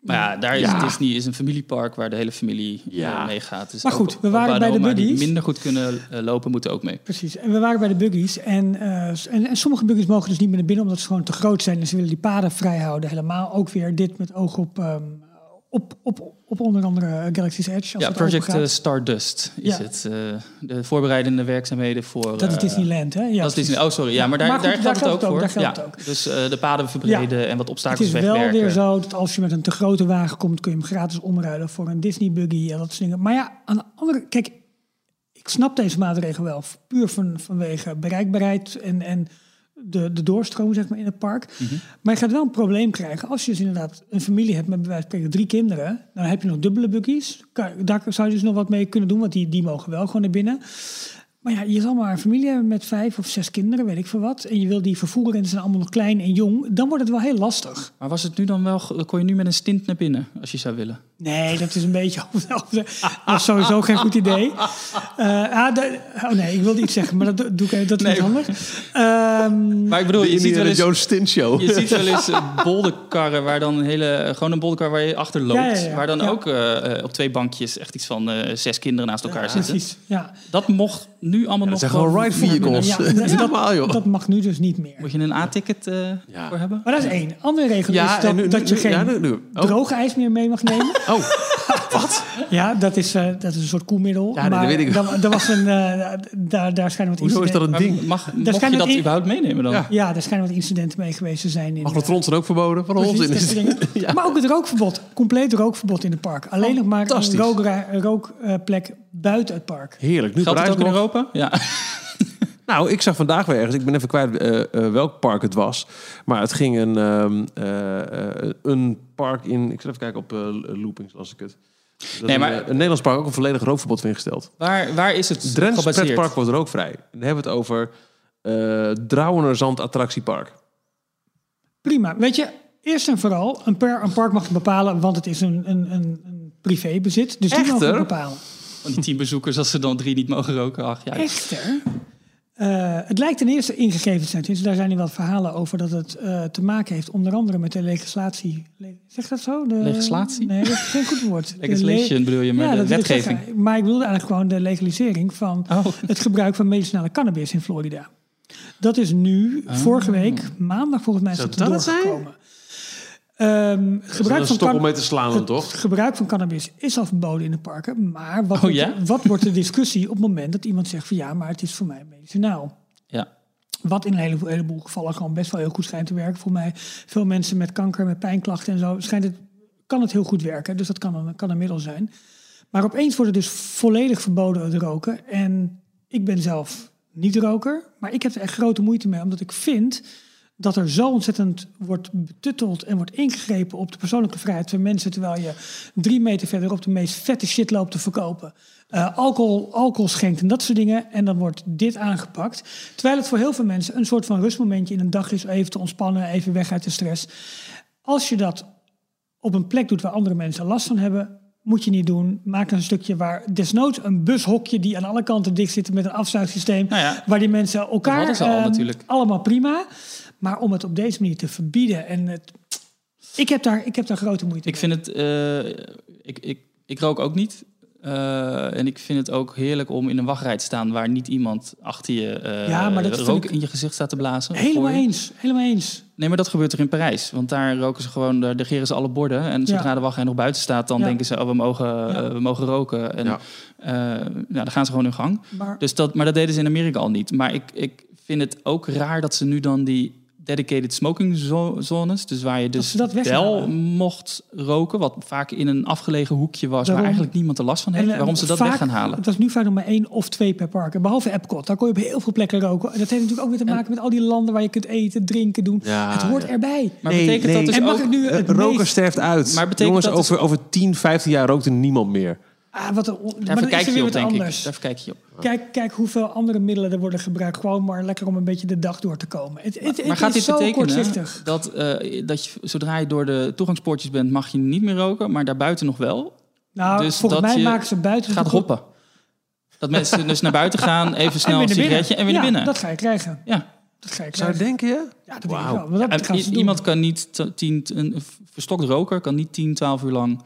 Maar ja, daar is Ja. Disney is een familiepark waar de hele familie Ja. eh, meegaat. Dus Maar goed, ook we waren bij de die buggies. minder goed kunnen eh, lopen, moeten ook mee. Precies. En we waren bij de buggies. En, eh, en, en sommige buggies mogen dus niet meer naar binnen omdat ze gewoon te groot zijn. En ze willen die paden vrij houden. Helemaal ook weer dit met oog op, ehm, op, op, op onder andere Galaxy's Edge. Als Ja, het Project eh, Stardust is Ja. het. eh, de voorbereidende werkzaamheden voor... dat is eh, Disneyland, hè? Ja, dat is. Disney. Oh, sorry. Ja, maar daar, Maar goed, daar, daar geldt het ook geldt het ook, voor. daar ja. het ook. Dus eh, de paden verbreden en wat Het obstakels is wel wegwerken. weer zo dat als je met een te grote wagen komt, kun je hem gratis omruilen voor een Disney buggy en dat soort dingen. Maar ja, aan de andere kijk, ik snap deze maatregel wel, puur van, vanwege bereikbaarheid en, en de, de doorstroom zeg maar, in het park. Mhm. Maar je gaat wel een probleem krijgen als je dus inderdaad een familie hebt met bij wijze van spreken drie kinderen. Dan heb je nog dubbele buggies. Daar zou je dus nog wat mee kunnen doen, want die, die mogen wel gewoon naar binnen. Maar ja, je zal maar een familie hebben met vijf of zes kinderen, weet ik veel wat. En je wil die vervoeren en ze zijn allemaal nog klein en jong. Dan wordt het wel heel lastig. Maar was het nu dan wel... Kon je nu met een stint naar binnen, als je zou willen? Nee, dat is een beetje [LAUGHS] over. Dat is sowieso geen goed idee. Eh, ah, de- oh nee, ik wilde iets zeggen, maar dat doe- ik even. Dat is Nee. anders. Ehm, Maar ik bedoel, je ziet wel eens... Joe Stint show. Je ziet wel eens eh, bolderkarren waar dan een hele, gewoon een bolderkar waar je achter loopt. Ja, ja, ja. Waar dan Ja. ook eh, eh, op twee bankjes echt iets van eh, zes kinderen naast elkaar zitten. precies. Ja. Dat mocht nu allemaal Dat nog zijn gewoon ride vehicles. Ja, [LAUGHS] Dat ja. normaal, joh. Dat mag nu dus niet meer. Moet je een A-ticket eh, Ja. voor hebben? Maar dat is één. Andere regel Ja, is dat, nu- dat je nu- geen ja, nu- nu. Oh. droge ijs meer mee mag nemen. [LAUGHS] Oh, wat? Ja, dat is, eh, dat is een soort koelmiddel. Ja, nee, dat weet ik dan- er was een, eh, daar, daar schijnen wat Hoezo is dat een ding? mag, mocht je dat in- überhaupt meenemen dan? Ja. Ja, er schijnen wat incidenten mee geweest te zijn. In, Magnetron zijn ook verboden. Van dat het. dingen. [LAUGHS] Maar ook het rookverbod. Compleet rookverbod in het park. Alleen nog maar een rookplek buiten het park. Heerlijk. Nu Geldt het in. Europa? Ja. [LAUGHS] Nou, ik zag vandaag weer ergens, ik ben even kwijt eh, eh, welk park het was. Maar het ging een, ehm, eh, een park in, ik zal even kijken op Loopings, las ik het. Dat Nee, een, maar- een Nederlands park ook een volledig rookverbod voor ingesteld. Waar, waar is het Drents pretpark wordt rookvrij. Dan hebben we het over eh Drouwenerzand attractiepark. Prima. Weet je, eerst en vooral, een, per, een park mag het bepalen, want het is een, een, een, een privébezit. Dus die Echter? mogen het bepalen. Van die tien bezoekers, als ze dan drie niet mogen roken. Ach, ja. Echter, eh, het lijkt ten eerste ingegeven te zijn. Dus daar zijn nu wat verhalen over dat het eh, te maken heeft onder andere met de legislatie. Le- Zeg dat zo? De, Legislatie? Nee, dat is geen goed woord. [LAUGHS] Legislation bedoel je, maar de dat ik wetgeving. zeggen. Maar ik wilde eigenlijk gewoon de legalisering van Oh. het gebruik van medicinale cannabis in Florida. Dat is nu, vorige week, maandag volgens mij, is Zou het dat het zijn? doorgekomen. Ehm, Gebruik van om mee te slaan dan, het toch? gebruik van cannabis is al verboden in de parken. Maar wat, Oh, wordt, ja? wat wordt de discussie op het moment dat iemand zegt van ja, maar het is voor mij medicinaal? Ja. Wat in een heleboel, heleboel gevallen gewoon best wel heel goed schijnt te werken. Voor mij, veel mensen met kanker, met pijnklachten en zo, schijnt het, kan het heel goed werken. Dus dat kan een, kan een middel zijn. Maar opeens wordt het dus volledig verboden het roken. En ik ben zelf niet roker, maar ik heb er echt grote moeite mee, omdat ik vind dat er zo ontzettend wordt betutteld en wordt ingegrepen op de persoonlijke vrijheid van mensen, terwijl je drie meter verderop de meest vette shit loopt te verkopen. Eh, alcohol, alcohol schenkt en dat soort dingen. En dan wordt dit aangepakt. Terwijl het voor heel veel mensen een soort van rustmomentje in een dag is, even te ontspannen, even weg uit de stress. Als je dat op een plek doet waar andere mensen last van hebben, moet je niet doen. Maak een stukje waar desnoods een bushokje die aan alle kanten dicht zit met een afzuigsysteem, Nou ja, waar die mensen elkaar al ehm, natuurlijk. allemaal prima. Maar om het op deze manier te verbieden en het Ik heb daar, ik heb daar grote moeite Ik mee. vind het... eh, ik, ik, ik rook ook niet. Eh, en ik vind het ook heerlijk om in een wachtrij te staan... waar niet iemand achter je eh, Ja, maar dat rook ik- in je gezicht staat te blazen. Helemaal eens, helemaal eens. Nee, maar dat gebeurt er in Parijs. Want daar roken ze gewoon, daar negeren ze alle borden. En zodra Ja. de wachtrij nog buiten staat, dan Ja. denken ze, oh, we mogen, Ja. we mogen roken. En Ja. eh, nou, dan gaan ze gewoon hun gang. Maar Dus dat, maar dat deden ze in Amerika al niet. Maar ik, ik vind het ook raar dat ze nu dan die dedicated smoking zo- zones, dus waar je dus dat wel mocht roken, wat vaak in een afgelegen hoekje was, Waarom? waar eigenlijk niemand er last van heeft, En, eh, waarom ze dat vaak- weg gaan halen. Dat is nu vaak nog maar één of twee per park. En Behalve Epcot, daar kon je op heel veel plekken roken. Dat heeft natuurlijk ook weer te maken met al die landen waar je kunt eten, drinken, doen. Ja, het hoort ja. erbij. Maar Nee, betekent nee. dat dus en mag ook... ik nu het roken meest... sterft uit. Maar betekent Jongens, dat dus- over, over 10, 15 jaar rookt er niemand meer. Ah, wat een, on- maar Daar kijk je weer op, denk anders. ik. Daar kijk je op. Kijk, kijk hoeveel andere middelen er worden gebruikt. Gewoon maar lekker om een beetje de dag door te komen. Het, het, Maar het gaat is dit zo betekenen kortzichtig. dat, eh, dat je, zodra je door de toegangspoortjes bent, mag je niet meer roken, maar daarbuiten nog wel? Nou, dus volgens dat mij je maken ze buiten... Gaat hoppen. Dat mensen dus naar buiten gaan, [LAUGHS] even En snel een sigaretje en weer ja, naar binnen. dat ga je krijgen. Ja. Dat ga je Zou je denken, ja? Ja, dat denk ik Wauw. wel. Want dat En gaan ze i- doen. iemand kan niet tien, een verstokt roker kan niet 10, 12 uur lang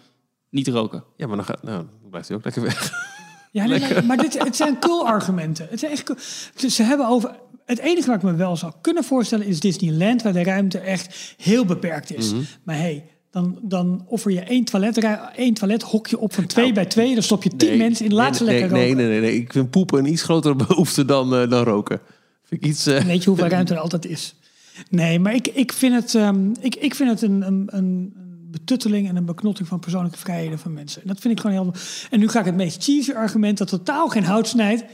niet roken. Ja, maar dan, gaat, nou, dan blijft hij ook lekker weg. [LAUGHS] Ja, nee, maar dit, het zijn cool argumenten. Het zijn echt cool. Dus Ze hebben over. Het enige wat ik me wel zou kunnen voorstellen is Disneyland, waar de ruimte echt heel beperkt is. Mhm. Maar hey, dan, dan offer je één, toilet, één toilethokje op van twee bij twee. Dan stop je tien Nee, mensen in. Laat ze nee, lekker nee, roken. nee, nee, nee. Ik vind poepen een iets grotere [LAUGHS] behoefte dan, eh, dan roken. Vind ik iets... eh, Weet je hoeveel ruimte er altijd is? Nee, maar ik, ik vind het, ehm, ik, ik vind het een, een een betutteling en een beknotting van persoonlijke vrijheden van mensen. En dat vind ik gewoon heel... En nu ga ik het meest cheesy argument dat totaal geen hout snijdt.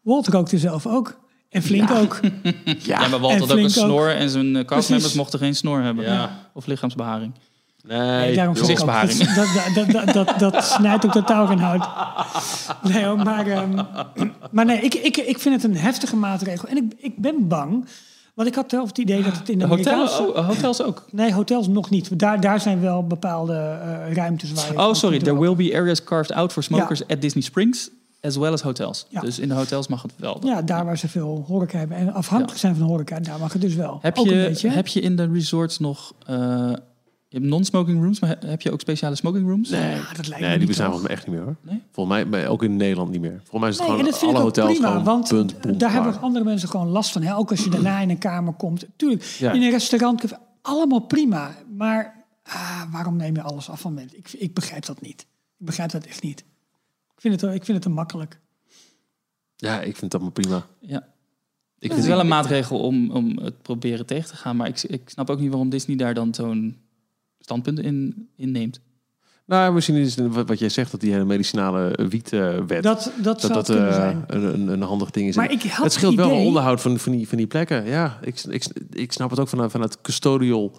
Walt rookte zelf ook. En flink ook. [LAUGHS] Ja, maar Walt en had ook een flink ook. snor en zijn eh, castmembers mochten geen snor hebben. Ja. Of lichaamsbeharing. nee, Nee, daarom ook. Dat, Gezichtsbeharing. dat, dat, dat, dat, dat snijdt ook totaal geen hout. Nee, maar, ehm, [CLEARS THROAT] maar nee, ik, ik, ik vind het een heftige maatregel. En ik, ik ben bang, want ik had zelf het idee dat het in de Hotels, oh, hotels ook. Nee, hotels nog niet. Daar, daar zijn wel bepaalde eh, ruimtes waar je... Oh, sorry. There will be areas carved out for smokers at Disney Springs, as well as hotels. Ja. Dus in de hotels mag het wel. Ja, daar waar ze veel horeca hebben. En afhankelijk zijn van horeca, daar mag het dus wel. Heb ook je, heb je in de resorts nog... eh, je hebt non-smoking rooms, maar he- heb je ook speciale smoking rooms? Nee, Ja, dat lijkt me nee die niet, bestaan toch? volgens mij echt niet meer hoor. Nee? Volgens mij bij- ook in Nederland niet meer. Volgens mij is het Nee, en gewoon dat vind alle ik ook hotels prima, gewoon want punt, boem, daar hebben andere mensen gewoon last van. Hè? Ook als je daarna in een kamer komt. Tuurlijk, Ja. in een restaurant, allemaal prima. Maar ah, waarom neem je alles af van mensen? Ik, ik begrijp dat niet. Ik begrijp dat echt niet. Ik vind het, ik vind het te makkelijk. Ja, ik vind het allemaal prima. Ja. Ik vind is wel een maatregel om, om het proberen tegen te gaan. Maar ik, ik snap ook niet waarom Disney daar dan zo'n standpunt in, in neemt. Nou, misschien is het wat jij zegt, dat die hele medicinale wietwet... Dat, dat, dat zou dat kunnen eh, zijn. een, een, een handig ding is. Maar ik had het scheelt wel idee- onderhoud van, van, die, van die plekken. Ja, ik, ik, ik snap het ook vanuit, vanuit custodial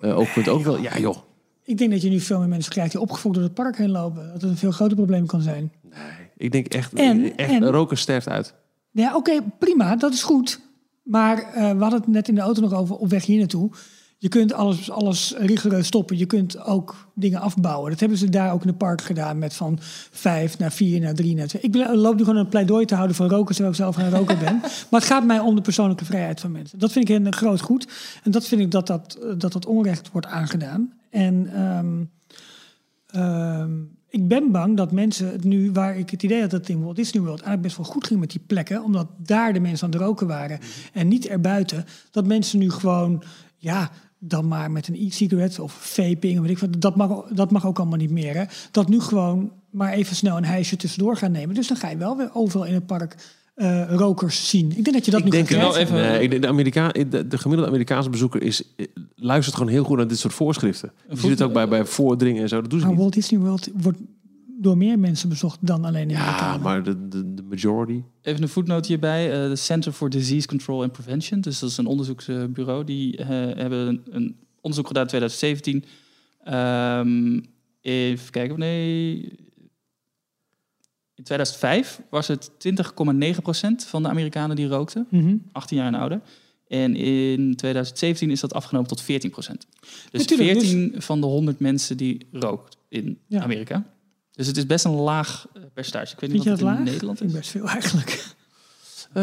eh oogpunt ook wel. Ja, joh. Ik denk dat je nu veel meer mensen krijgt die opgefokt door het park heen lopen. Dat het een veel groter probleem kan zijn. Nee, ik denk echt, En- echt en- roken sterft uit. Ja, oké, prima, dat is goed. Maar eh, we hadden het net in de auto nog over op weg hier naartoe. Je kunt alles, alles rigoureus stoppen. Je kunt ook dingen afbouwen. Dat hebben ze daar ook in het park gedaan met van vijf naar vier naar drie naar twee. Ik loop nu gewoon een pleidooi te houden voor rokers, terwijl ik zelf geen roker ben. [LAUGHS] Maar het gaat mij om de persoonlijke vrijheid van mensen. Dat vind ik een groot goed. En dat vind ik dat dat, dat, dat onrecht wordt aangedaan. En ehm, ehm, ik ben bang dat mensen het nu, waar ik het idee had dat het in Walt Disney World eigenlijk best wel goed ging met die plekken, omdat daar de mensen aan het roken waren en niet erbuiten, dat mensen nu gewoon, ja, dan maar met een e-cigarette of vaping, of weet ik wat, dat mag, dat mag ook allemaal niet meer. Hè? Dat nu gewoon maar even snel een hijsje tussendoor gaan nemen. Dus dan ga je wel weer overal in het park eh, rokers zien. Ik denk dat je dat ik nu denk gaat wel even- Nee, ik denk de, Amerikaan, de, de gemiddelde Amerikaanse bezoeker is, eh, luistert gewoon heel goed naar dit soort voorschriften. Je ziet het ook bij, bij voordringen en zo. Dat doen ze Maar niet. Walt Disney World wordt door meer mensen bezocht dan alleen in Ja, maar de, de, de majority. Even een voetnoot hierbij. eh, De Center for Disease Control and Prevention. Dus dat is een onderzoeksbureau. Die eh, hebben een, een onderzoek gedaan in 2017. Ehm, even kijken. Nee. In 2005 was het 20,9% van de Amerikanen die rookten. Mhm. 18 jaar en ouder. En in 2017 is dat afgenomen tot 14%. Dus Natuurlijk, dus- 14 van de 100 mensen die rookt in Ja. Amerika. Dus het is best een laag eh, percentage. Ik weet niet Vind je wat dat het laag? in Nederland Vind is. ik best veel eigenlijk. [LAUGHS] Eh,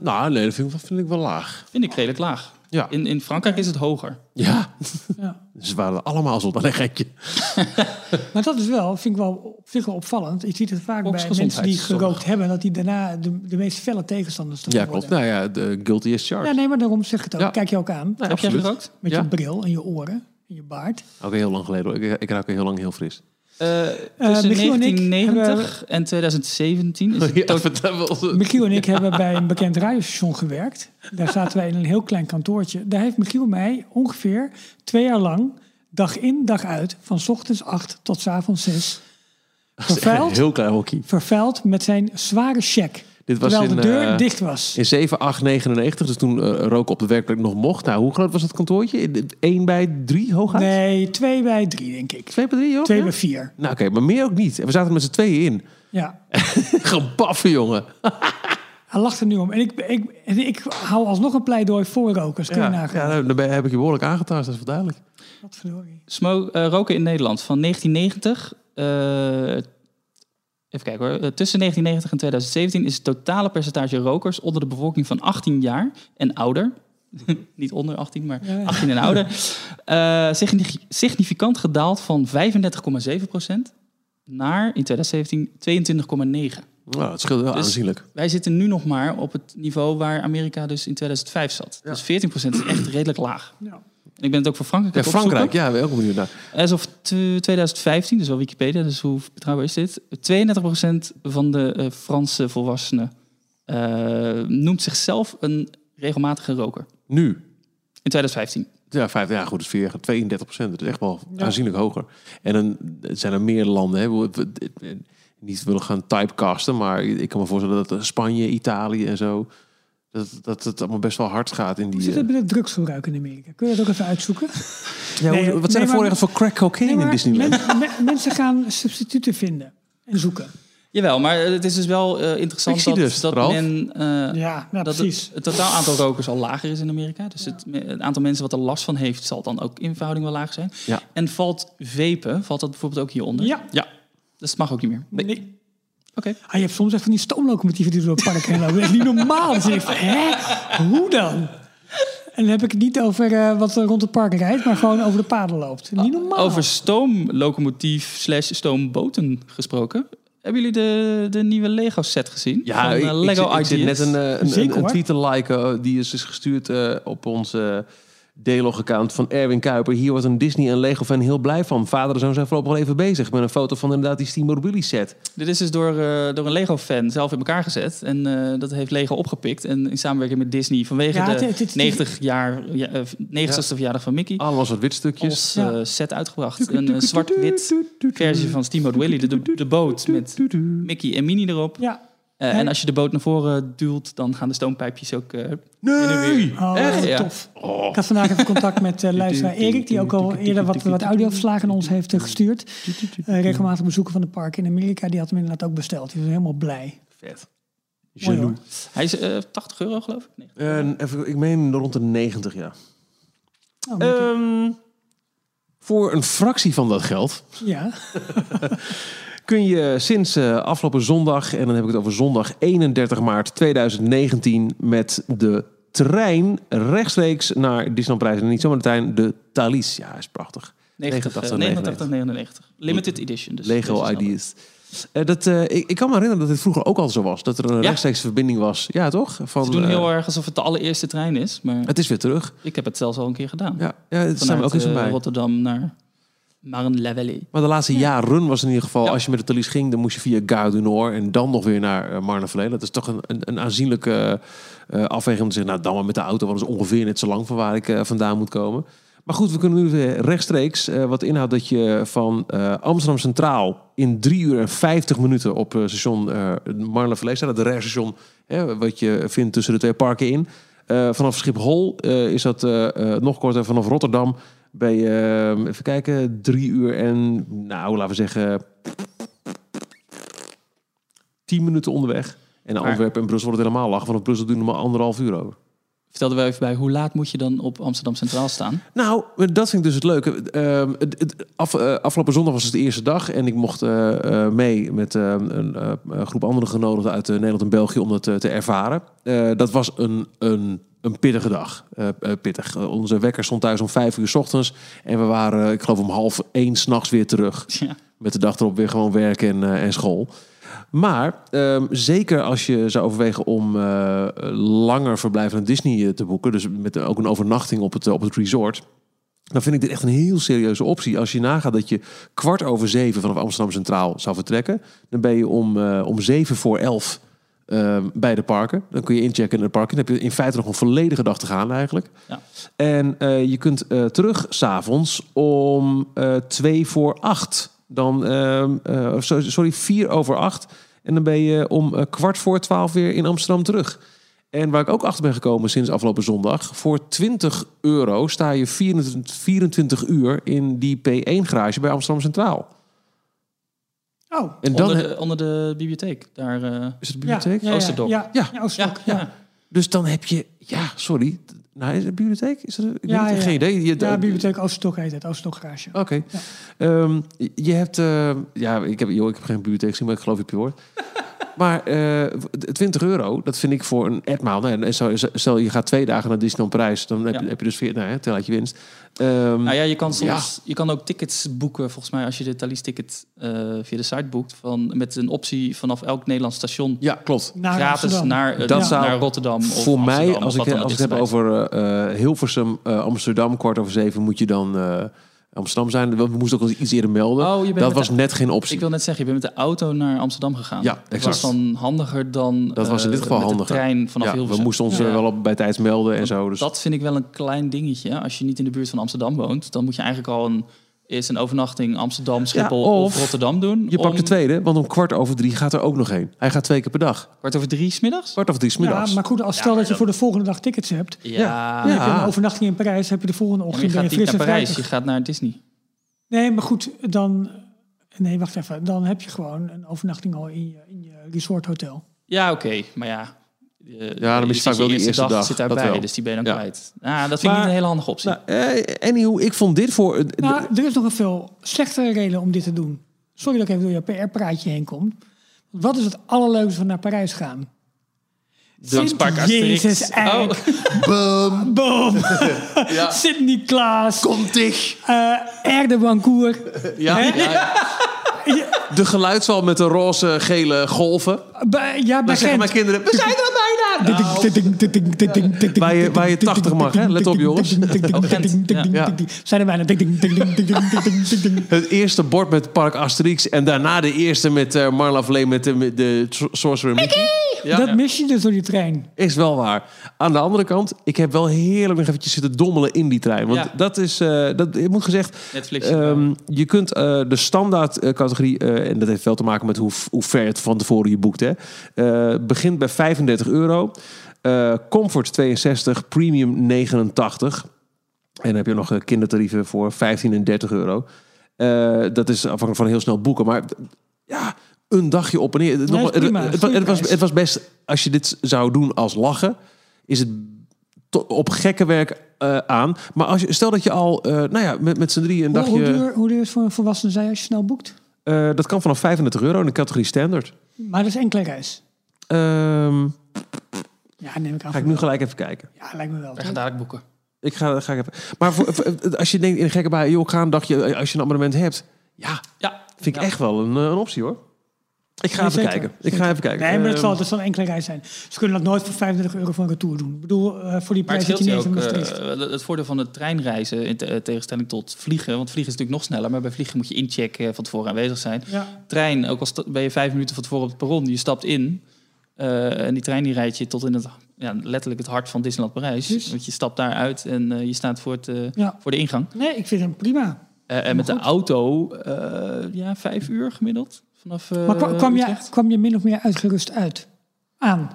nou, nee, dat vind ik, vind ik wel laag. Vind ik redelijk laag. Ja. In, in Frankrijk is het hoger. Ja, Ja. [LAUGHS] ze waren allemaal zo een gekje. [LAUGHS] Maar dat is wel, vind ik wel op zich wel opvallend. Je ziet het vaak bij mensen die gerookt hebben, dat die daarna de, de meest felle tegenstanders Ja, klopt. worden. Nou ja, de guilty as charged. Ja, nee, maar daarom zeg ik het ook. Ja. Kijk je ook aan. Nee, Heb jij gerookt? Met Ja. je bril en je oren en je baard. Ook heel lang geleden. Ik, ik raak heel lang heel fris. Eh, tussen Michiel en ik 1990 en 2017 is [LAUGHS] het tot-. Michiel en ik hebben bij een bekend radiostation gewerkt. Daar zaten wij in een heel klein kantoortje. Daar heeft Michiel mij ongeveer twee jaar lang, dag in, dag uit, van 's ochtends 8 tot 's avonds 6, vervuild, Heel klein hockey. vervuild met zijn zware check. Dit was terwijl in, de deur eh, dicht was. In 7, 8, 99, dus toen eh, roken op de werkplek nog mocht. Nou, hoe groot was dat kantoortje? 1 bij 3 hooguit? Nee, twee bij drie, denk ik. 2 bij 3, joh? Twee Ja? bij vier. Nou, oké, maar meer ook niet. En we zaten met z'n tweeën in. Ja. [LAUGHS] Gewoon paffen, jongen. [LAUGHS] Hij lacht er nu om. En ik, ik, en ik hou alsnog een pleidooi voor rokers. Kun je Ja, nagaan. ja, dan ben- heb ik je behoorlijk aangetast, dat is wel duidelijk. Wat verdorie. Smo- eh, roken in Nederland van 1990. Even kijken hoor. Eh, tussen 1990 en 2017 is het totale percentage rokers onder de bevolking van 18 jaar en ouder. [LAUGHS] Niet onder 18, maar Ja, ja. 18 en ouder. [LAUGHS] eh, signi- significant gedaald van 35,7% naar in 2017 22,9%. Nou, het scheelt wel Dus- aanzienlijk. Wij zitten nu nog maar op het niveau waar Amerika dus in 2005 zat. Dus 14% is echt redelijk laag. Ja. En ik ben het ook voor Frankrijk Ja. Frankrijk, ja, ben ik ook benieuwd naar. As of t- 2015, dus wel Wikipedia, dus hoe betrouwbaar is dit? 32% van de eh, Franse volwassenen eh, noemt zichzelf een regelmatige roker. Nu, In 2015. ja, vijf, ja goed, dat is weer 32 procent. Dat is echt wel Ja. aanzienlijk hoger. En dan het zijn er meer landen. Hè. We- we- we- Niet willen gaan typecasten, maar ik kan me voorstellen dat Spanje, Italië en zo... Dat, dat het allemaal best wel hard gaat in Hoe die... zit het eh, met het drugsgebruik in Amerika? Kun je dat ook even uitzoeken? Ja, hoe- Nee, wat nee, zijn de voorrechten voor crack cocaine Nee, in Disneyland? men- me- mensen gaan substituten vinden en zoeken. Jawel, maar het is dus wel eh, interessant Ik zie dat, dus, dat men... eh, Ja, ja dat precies. het, het totaal aantal rokers al lager is in Amerika. Dus het, het aantal mensen wat er last van heeft, zal dan ook in verhouding wel laag zijn. Ja. En valt vapen, valt dat bijvoorbeeld ook hieronder? Ja. Ja. Dus het mag ook niet meer. Nee. Oké. Ah, je hebt soms echt van die stoomlocomotieven die door het park heen lopen. Dat is niet normaal. Denk ik van, hè? Hoe dan? En dan heb ik het niet over eh, wat er rond het park rijdt, maar gewoon over de paden loopt. Niet normaal. Over stoomlocomotief slash stoomboten gesproken. Hebben jullie de, de nieuwe Lego set gezien? Ja, Van, ik, eh, ik Lego zit, ik zit net een, eh, een, Zeker, een, een hoor. tweet te liken. Die is dus gestuurd eh, op onze D-log-account van Erwin Kuiper. Hier wordt een Disney en Lego-fan heel blij van. Vader en zoon zijn voorlopig wel even bezig. Met een foto van inderdaad die Steamobili set. Dit is dus door, eh, door een Lego-fan zelf in elkaar gezet. En eh, dat heeft Lego opgepikt. En in samenwerking met Disney vanwege Ja, de het- het- het- 90 jaar, ja, eh, 90ste verjaardag van Mickey. Allemaal soort wit stukjes. Als eh, set uitgebracht. Een zwart-wit versie van Steamboat Willie. De, de, de boot met Mickey en Minnie erop. Ja. Eh, en als je de boot naar voren duwt, dan gaan de stoompijpjes ook... eh, Nee! Oh, Echt? Ja. tof. Ik had vandaag even contact met [LAUGHS] uh, luisteraar Erik, die ook al eerder wat, wat audioverslagen aan ons heeft gestuurd. Regelmatig bezoeken van de parken in Amerika. Die had hem inderdaad ook besteld. Die was helemaal blij. Vet. Hoor. hij is eh 80 euro, geloof ik. Nee. Eh, even, ik meen rond de 90, ja. Oh. Ehm, voor een fractie van dat geld ja. [LAUGHS] [LAUGHS] kun je sinds eh, afgelopen zondag, en dan heb ik het over zondag 31 maart 2019, met de trein rechtstreeks naar Disneyland. En niet zomaar de trein, de Thalys. Ja, is prachtig. 90, 89, 89, 99. Limited edition. Dus Lego Ideas. Eh, dat, eh, ik, ik kan me herinneren dat dit vroeger ook al zo was. Dat er een Ja. rechtstreeks verbinding was. Ja, toch? Van, Ze doen eh, heel erg alsof het de allereerste trein is. Maar Het is weer terug. ik heb het zelfs al een keer gedaan. Ja, ja het zijn we ook eens eh, bij. Rotterdam naar Marne-la-Vallée. Maar de laatste jaren was in ieder geval, Ja. als je met de Thalys ging, dan moest je via Gare du Nord en dan nog weer naar uh, Marne-Vallée. Dat is toch een, een, een aanzienlijke eh, afweging om te zeggen, nou dan maar met de auto, want dat is ongeveer net zo lang van waar ik eh, vandaan moet komen. Maar goed, we kunnen nu weer rechtstreeks, eh, wat inhoudt dat je van eh, Amsterdam Centraal in 3 uur en 50 minuten op eh, station uh, Marne-Vallée staat. Het rechtstation, hè, wat je vindt tussen de twee parken in. Uh, vanaf Schiphol uh, is dat uh, nog korter. Vanaf Rotterdam ben je, even kijken, drie uur en, nou, laten we zeggen, tien minuten onderweg. En Antwerpen en Brussel wordt het helemaal lachen. Vanaf Brussel doen we maar anderhalf uur over. Vertelde wel even bij, hoe laat moet je dan op Amsterdam Centraal staan? Nou, dat vind ik dus het leuke. Uh, het, het, af, uh, afgelopen zondag was het de eerste dag. En ik mocht uh, mee met een groep andere genodigden uit Nederland en België om dat te ervaren. dat was een, een een pittige dag. Eh, eh, pittig. Eh, onze wekker stond thuis om vijf uur 's ochtends. En we waren, ik geloof, om half één s'nachts weer terug. Ja. Met de dag erop weer gewoon werk en, en school. Maar ehm, zeker als je zou overwegen om langer verblijf naar Disney te boeken, dus met ook een overnachting op het, op het resort, dan vind ik dit echt een heel serieuze optie. Als je nagaat dat je kwart over zeven vanaf Amsterdam Centraal zou vertrekken, dan ben je om, om zeven voor elf ehm, bij de parken. Dan kun je inchecken in het park. Dan heb je in feite nog een volledige dag te gaan eigenlijk. Ja. En eh, je kunt eh, terug s'avonds om eh, twee voor acht. Dan, ehm, eh, so- sorry, vier over acht. En dan ben je om kwart voor twaalf weer in Amsterdam terug. En waar ik ook achter ben gekomen sinds afgelopen zondag. Voor 20 euro sta je 24, 24 uur in die P1-garage bij Amsterdam Centraal. Oh, En dan onder, de, onder de bibliotheek. Daar, eh, is het de bibliotheek. ja, Oosterdok. Ja, Ja. ja, Oosterdok, ja, ja. ja. Dus dan heb je, ja, sorry. Nou, is het bibliotheek? Is het, ik Ja, geen idee. Je, Ja, bibliotheek Oosterdok heet het, Oosterdok Garage. Oké. Ja. Ehm, je hebt... eh, ja, ik heb, joh, ik heb geen bibliotheek gezien, maar ik geloof je op je woord. Maar eh 20 euro, dat vind ik voor een etmaal. Nou, en zo- stel, je gaat twee dagen naar Disneyland Parijs. Dan heb, Ja. je- heb je dus... Veer, nou, tel uit je winst. Ehm, Nou ja, je kan soms je kan ook tickets boeken, volgens mij, als je de Thalys ticket eh, via de site boekt, van, met een optie vanaf elk Nederlands station ja, klopt. Naar gratis Amsterdam. naar, eh, Dat zou naar Rotterdam. Of Voor mij, Amsterdam, als of ik, als ik het heb over eh, Hilversum, eh, Amsterdam, kwart over zeven, moet je dan eh, Amsterdam zijn. We moesten ook iets eerder melden. Oh, dat was de- net geen optie. Ik wil net zeggen, je bent met de auto naar Amsterdam gegaan. Ja, Dat exact. was dan handiger dan Dat was in eh, dit geval handiger. de trein vanaf ja, we Hilversum. moesten ons Ja. eh, wel op bij tijds melden en zo. Dus Dat vind ik wel een klein dingetje. Als je niet in de buurt van Amsterdam woont, dan moet je eigenlijk al een, eerst een overnachting Amsterdam, Schiphol of of, Rotterdam doen. je pakt de tweede, want om kwart over drie gaat er ook nog heen. Hij gaat twee keer per dag. Kwart over drie smiddags? Kwart over drie 's middags. Ja, maar goed, als stel dat je voor de volgende dag tickets hebt. Ja. Ja. Dan heb je een overnachting in Parijs, heb je de volgende Ja, ochtend je ben gaat je niet naar Parijs, je gaat naar Disney. Nee, maar goed, dan... Nee, wacht even. Dan heb je gewoon een overnachting al in je, in je resorthotel. Ja, oké, maar ja. Je- dan je mis je zit vaak wel die eerste dag, Zit dat daarbij, wel. dus die ben je dan Ja. kwijt. Ja, dat vind Maar- ik niet een hele handige optie. Nou, eh, ik vond dit voor... eh, Nou, er is nog een veel slechtere reden om dit te doen. Sorry dat ik even door je PR-praatje heen kom. Wat is het allerleukste van naar Parijs gaan? Drankpark Asterix. Jezus, Oh, Eik. Boom. Sint-Niklaas. Kom dicht! eh Erdebancourt. Ja, ja. [LAUGHS] De geluidswal met de roze, gele golven. Bij, ja, bij Dan zeggen Gent. mijn kinderen, we zijn er bijna! Nou, Waar je- waar je 80 mag, hè? Let op, jongens. Ja. Zijn er bijna. het eerste bord met Park Asterix en daarna de eerste met uh, Marla Vlee met de, de Sorcerer Mickey. Ja, Dat mis je dus door die trein. is wel waar. Aan de andere kant, ik heb wel heerlijk nog eventjes zitten dommelen in die trein. Want Ja. dat is, eh, dat, ik moet gezegd, Netflix. Ehm, je kunt eh, de standaard eh, categorie, eh, en dat heeft wel te maken met hoe, hoe ver het van tevoren je boekt, hè, eh, begint bij 35 euro. Eh, Comfort 62, Premium 89. En dan heb je nog eh, kindertarieven voor 15 en 30 euro. Eh, dat is afhankelijk van heel snel boeken. Maar ja, een dagje op en neer. het, prima. het, het, het was, het was best, als je dit zou doen als lachen, is het to- op gekke werk eh, aan. Maar als je, stel dat je al, eh, nou ja, met, met z'n drieën een Hoe, hoe, dagje... duur, hoe duur is het voor een volwassene zij als je snel boekt? eh, dat kan vanaf 35 euro in de categorie standard. Maar dat is enkele reis. Ehm, Ja, neem ik aan. ga ik nu gelijk even kijken. Ja, lijkt me wel. Toch? gaan dadelijk boeken. Ik ga, ga ik even. Maar voor, als je denkt in een gekke bij, joh, ik ga een dagje, als je een abonnement hebt. Ja, Ja, vind ik echt wel een, een optie hoor. Ik ga Nee, even zeker. kijken. Ik ga even kijken. Nee, maar dat Ehm, zal, dat zal een enkele reis zijn. Ze kunnen dat nooit voor 35 euro voor een retour doen. Ik bedoel, eh, voor die prijs het zit je niet ook eh, het voordeel van het treinreizen in te- eh, tegenstelling tot vliegen. Want vliegen is natuurlijk nog sneller, maar bij vliegen moet je inchecken van tevoren aanwezig zijn. ja. Trein, ook al ben je vijf minuten van tevoren op het perron, je stapt in. eh, en die trein die rijdt je tot in het, ja, letterlijk het hart van Disneyland Parijs. Want je stapt daar uit en je staat voor, het, eh, Ja. voor de ingang. Nee, ik vind hem prima. Eh, en met de auto, eh, ja, vijf uur gemiddeld. Vanaf, eh, Maar kwa- kwam je, kwam je min of meer uitgerust uit? Aan.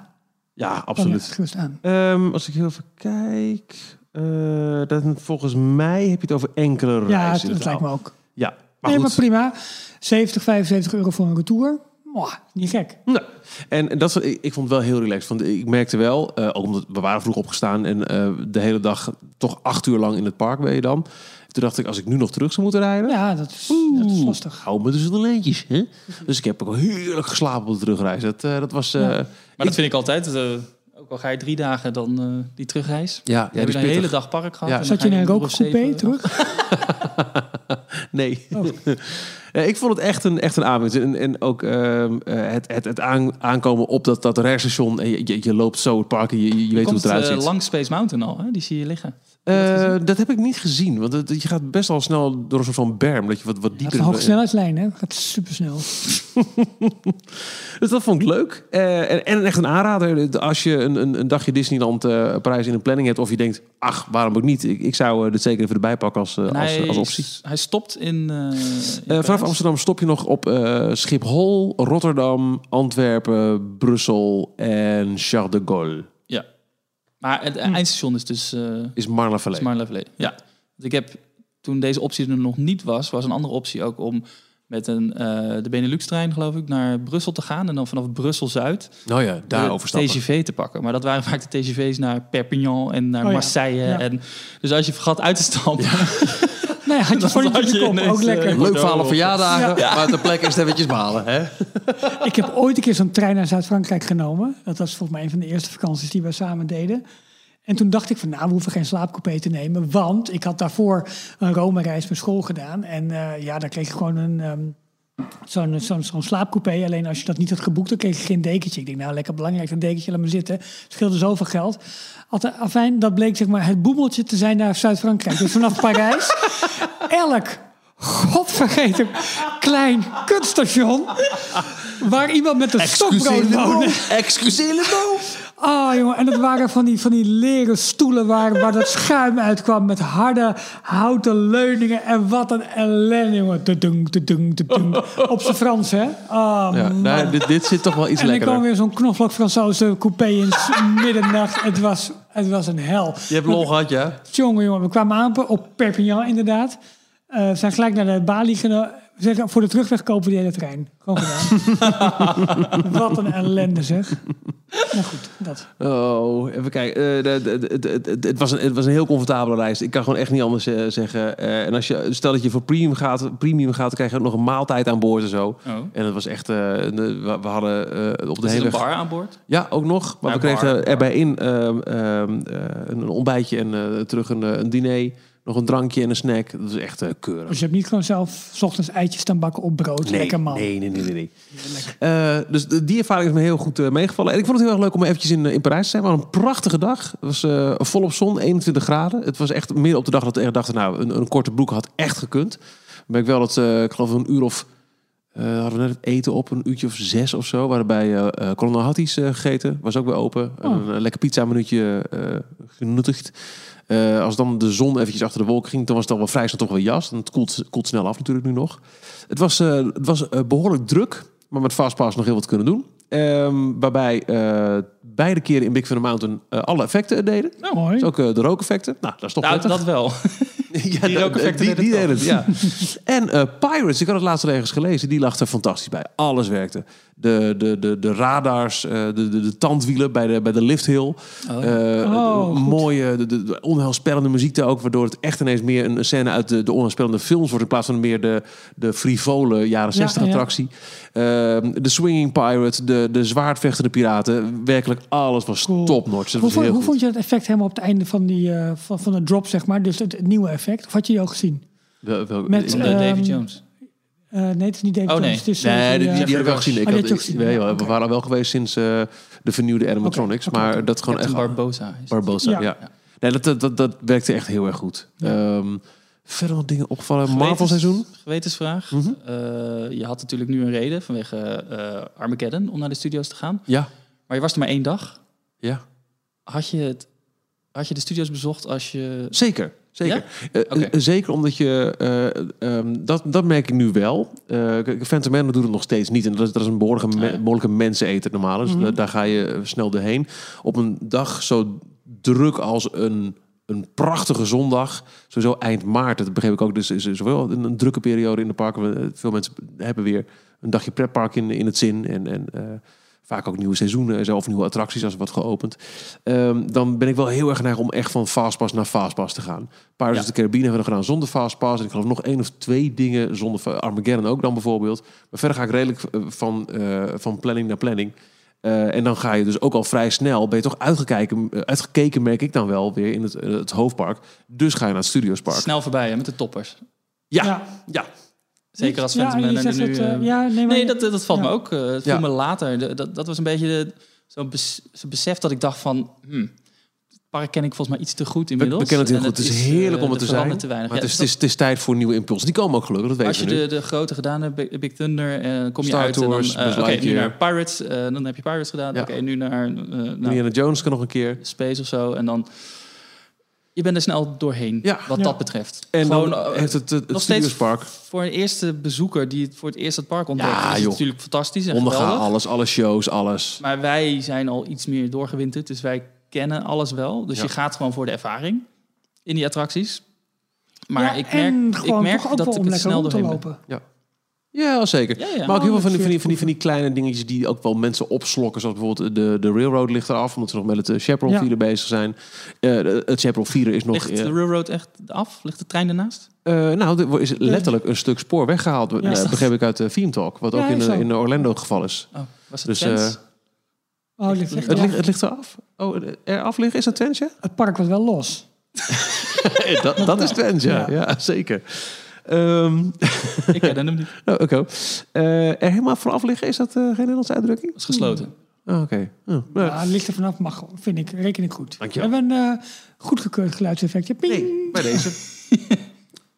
ja, Kwam je absoluut. uitgerust aan. Ehm, als ik heel even kijk. eh, dat, volgens mij heb je het over enkele Ja, reizen. dat, in dat lijkt me ook. Ja, maar nee, goed. maar prima. 70, 75 euro voor een retour. Mwah, niet gek. Nou, en dat, is- ik, ik vond het wel heel relaxed. Want ik merkte wel, eh, ook omdat we waren vroeg opgestaan en eh, de hele dag toch acht uur lang in het park ben je dan. Toen dacht ik, als ik nu nog terug zou moeten rijden. Ja, dat is, dat is lastig. Hou me tussen de lijntjes. Hè? Dus ik heb ook heerlijk geslapen op de terugreis. Dat, eh, dat was. eh, Maar ik- dat vind ik altijd. eh, ook al ga je drie dagen dan eh, die terugreis. Ja, Ja, heb je een hele dag park gehad. Ja. en Zat je in een rookcoupé zeven terug? [LAUGHS] Nee. Oh. Ik vond het echt een, echt een aanwinst. En, en ook ehm, eh, het, het, het aan- aankomen op dat, dat raarstation. En je, je, je loopt zo het park en je, je weet hoe het eruit ziet. langs Space Mountain al, hè? die zie je liggen. Eh, dat heb ik niet gezien. Want het- je gaat best wel snel door een soort van berm. Dat je wat, wat dieper... is een hoge snelheidslijn, hè? Gaat super snel. [LAUGHS] Dus dat vond ik leuk. Eh, en, en echt een aanrader. Als je een, een, een dagje Disneyland Parijs in een planning hebt. Of je denkt, ach, waarom ook niet? Ik, ik zou dit zeker even erbij pakken als, als, als optie. hij stopt in. in vanaf Amsterdam stop je nog op Schiphol, Rotterdam, Antwerpen, Brussel en Charles de Gaulle. Ja. Maar het eindstation is dus. eh Is Marne-Vallée. Smart Ja. Want ik heb toen deze optie er nog niet was, was een andere optie ook om met een, eh, de Benelux-trein, geloof ik, naar Brussel te gaan. En dan vanaf Brussel-Zuid Nou ja, daar de overstappen. TGV te pakken. Maar dat waren vaak de TGV's naar Perpignan en naar Oh ja. Marseille. Ja. En, dus als je vergat uit te stappen, [LAUGHS] Nee, had je voor je kop. Ook lekker. eh, Leuk verhaal op Ja. verjaardagen, maar ter plekke is het eventjes balen. Hè? Ik heb ooit een keer zo'n trein naar Zuid-Frankrijk genomen. Dat was volgens mij een van de eerste vakanties die we samen deden. En toen dacht ik van, nou, we hoeven geen slaapcoupé te nemen. Want ik had daarvoor een Rome-reis met school gedaan. En eh, ja, daar kreeg je gewoon een... ehm, Zo'n zo'n zo'n slaapcoupé. Alleen als je dat niet had geboekt, dan kreeg je geen dekentje. Ik denk, nou, lekker belangrijk, een dekentje, laat me zitten. Scheelde zoveel geld. Altijd, afijn, dat bleek zeg maar het boemeltje te zijn naar Zuid-Frankrijk. Dus vanaf Parijs, [LAUGHS] elk godvergeten klein kutstation... waar iemand met een stokbrood woonde. Excuseer Ah, jongen, en dat waren van die, van die leren stoelen waar, waar dat schuim uitkwam met harde houten leuningen. En wat een ellende, jongen. Tudung, tudung, tudung. Op zijn Frans, hè? Ah, Ja, nou, dit, dit zit toch wel iets en dan kwam lekkerder. weer zo'n knoflook Fransoze coupé in middernacht. Het was, het was een hel. Je hebt lol gehad, ja? Jongen, jongen, we kwamen aan op Perpignan inderdaad. Eh, we zijn gelijk naar de balie geno- zeggen, voor de terugweg kopen we die hele trein. Gewoon gedaan. [LAUGHS] Wat een ellende zeg. Nou goed, dat. Oh, even kijken. Eh, het, was een, het was een heel comfortabele reis. Ik kan gewoon echt niet anders eh, zeggen. Eh, en als je, stel dat je voor premium gaat, premium gaat, dan krijg je ook nog een maaltijd aan boord en zo. Oh. En dat was echt. eh, de- we, we hadden eh, op de is er hele een bar aan boord? Ja, ook nog. Maar Ja, we kregen bar. erbij in ehm, ehm, eh, een ontbijtje en terug een, een diner. Nog een drankje en een snack. Dat is echt eh, keurig. Dus je hebt niet gewoon zelf 's ochtends eitjes staan bakken op brood. Lekker man. Nee, nee, nee, nee. nee. Eh, dus de- die ervaring is me heel goed eh, meegevallen. En ik vond het heel erg leuk om eventjes in, in Parijs te zijn. Maar een prachtige dag. Het was volop zon, 21 graden. Het was echt meer op de dag dat echt dachten... nou, een, een korte broek had echt gekund. Ben ik wel dat, ik geloof een uur of... hadden we net het eten op, een uurtje of zes of zo. We hadden bij eh eh, Colonel Hatties gegeten. Was ook weer open. Oh. Een, eh, lekker pizza minuutje genuttigd. Eh, als dan de zon eventjes achter de wolken ging, dan was het al wel vrij snel toch wel jas. En het koelt, koelt snel af natuurlijk nu nog. Het was, eh, het was eh, behoorlijk druk, maar met Fastpass nog heel wat kunnen doen. Ehm, waarbij eh, beide keren in Big Thunder Mountain alle effecten deden. Mooi. Dus ook de rookeffecten. Nou, dat is toch Nou, prettig. dat wel. [LAUGHS] ja, die rookeffecten die, deden die het deden het, ja. en eh, Pirates, ik had het laatst al ergens gelezen, die lag er fantastisch bij. Alles werkte. De, de, de, de radars, eh, de, de, de tandwielen bij de, bij de lifthill. Oh, Eh, Oh, mooie, de, de, de onheilspellende muziek daar ook, waardoor het echt ineens meer een scène uit de, de onheilspellende films wordt in plaats van meer de, de frivole jaren 60 ja. attractie. Ehm, de swinging pirate, de, de zwaardvechtende piraten, werkelijk alles was Cool. topnotch. Hoe, was vond, hoe vond je het effect helemaal op het einde van, die, eh, van, van de drop, zeg maar? Dus het, het nieuwe effect. Of had je die al gezien? Wel- wel- Met, de Ehm, Davy Jones. Eh, nee, het is niet David Oh, nee. Jones. Het is, eh, Nee, die, die, die, die heb ik wel gezien. Ik Oh, had, gezien, ik- ja, we waren wel geweest sinds eh, de vernieuwde animatronics. Maar dat gewoon echt... Barbosa. Barbosa, ja. Ja. Nee, dat, dat, dat, dat werkte echt heel erg goed. Ehm, verder wat dingen opgevallen. Gewetens- Marvel seizoen? Gewetensvraag. Mhm. Eh, je had natuurlijk nu een reden vanwege eh, Armageddon om naar de studio's te gaan. Ja. Maar je was er maar één dag. Ja. Had je, het, had je de studio's bezocht als je... Zeker. Zeker. Eh, eh, zeker omdat je... eh, ehm, dat, dat merk ik nu wel. Kijk, Phantom Man doet het nog steeds niet. En dat is, dat is een behoorlijke, me- Ah, behoorlijke menseneter normaal. Dus Mhm. da- daar ga je snel doorheen. Op een dag zo druk als een, een prachtige zondag. Sowieso eind maart. Dat begreep ik ook. Dus is zowel een, een drukke periode in de parken. Veel mensen hebben weer een dagje pretpark in, in het zin. En, en vaak ook nieuwe seizoenen en zo, of nieuwe attracties als er wordt geopend. Ehm, dan ben ik wel heel erg geneigd om echt van Fastpass naar Fastpass te gaan. Pirates of the Caribbean hebben we gedaan zonder Fastpass. En ik geloof nog één of twee dingen zonder Armageddon ook dan bijvoorbeeld. Maar verder ga ik redelijk eh, van, eh, van planning naar planning. Eh, en dan ga je dus ook al vrij snel, ben je toch uitgekeken, uitgekeken merk ik dan wel weer in het, het hoofdpark. Dus ga je naar het Studiospark. Snel voorbij hè, met de toppers. Ja, Ja. ja. Zeker als ja, Manor zegt nu... het, eh, eh, ja, nee, dat, dat valt me ja. ook. eh, het Ja. viel me later. Dat, dat was een beetje zo'n bes, zo'n besef dat ik dacht van... Hmm, park ken ik volgens mij iets te goed We, inmiddels. we kennen het heel En goed. Het is heerlijk eh, om het te er zijn. te weinig. Maar het, Ja, is, het, is, het is tijd voor nieuwe impulsen. Die komen ook gelukkig, dat weten Als je we nu. de, de grote gedaan hebt, Big, Big Thunder, eh, kom je Star uit Tours, en dan... nu naar Pirates. dan heb je Pirates gedaan. Ja. Oké, nu naar nou, Indiana Jones kan nog een keer. Space of zo. En dan... Je bent er snel doorheen, Ja. wat Ja. dat betreft. En Gewoon, dan eh, heeft het, het, het nog steeds Studiospark. voor een eerste bezoeker die het voor het eerst het park ontdekt, Ja, is het joh. natuurlijk fantastisch en Ondergaan, geweldig. alles, alle shows, alles. Maar wij zijn al iets meer doorgewinterd, dus wij kennen alles wel. Dus Ja. je gaat gewoon voor de ervaring in die attracties. Maar Ja, ik merk, ik merk dat ik lekker snel rond te doorheen ben. lopen. Ja, zeker. Ja, ja. Maar ook heel veel van die, van, die, van, die, van die kleine dingetjes die ook wel mensen opslokken. Zoals bijvoorbeeld de, de Railroad ligt eraf, omdat ze nog met het uh, Chaparral Ja. Vieren bezig zijn. Eh, het Chaparral Vieren is nog... Ligt eh, de railroad echt af? Ligt de trein ernaast? eh, nou, er is letterlijk een stuk spoor weggehaald. Ja. eh, begreep ik uit de Theme Talk. Wat Ja, ook in, eh, in Orlando het geval is. Oh, was het Dus? Oh, het, ligt Het af. ligt, het ligt eraf. Oh, eraf liggen, is dat Twente? het park was wel los. [LAUGHS] dat, dat is. Ja. ja. zeker. Ehm ik ken hem niet. [LAUGHS] oh, Oké. Eh, er helemaal vanaf liggen, is dat eh, geen Nederlandse uitdrukking? Dat is gesloten. Oh, Oké. Oh, nou, Ja, ligt er vanaf, mag, vind ik, reken ik goed. Dank je We hebben een uh, goedgekeurd geluidseffectje. Ping, Nee, bij deze. [LAUGHS]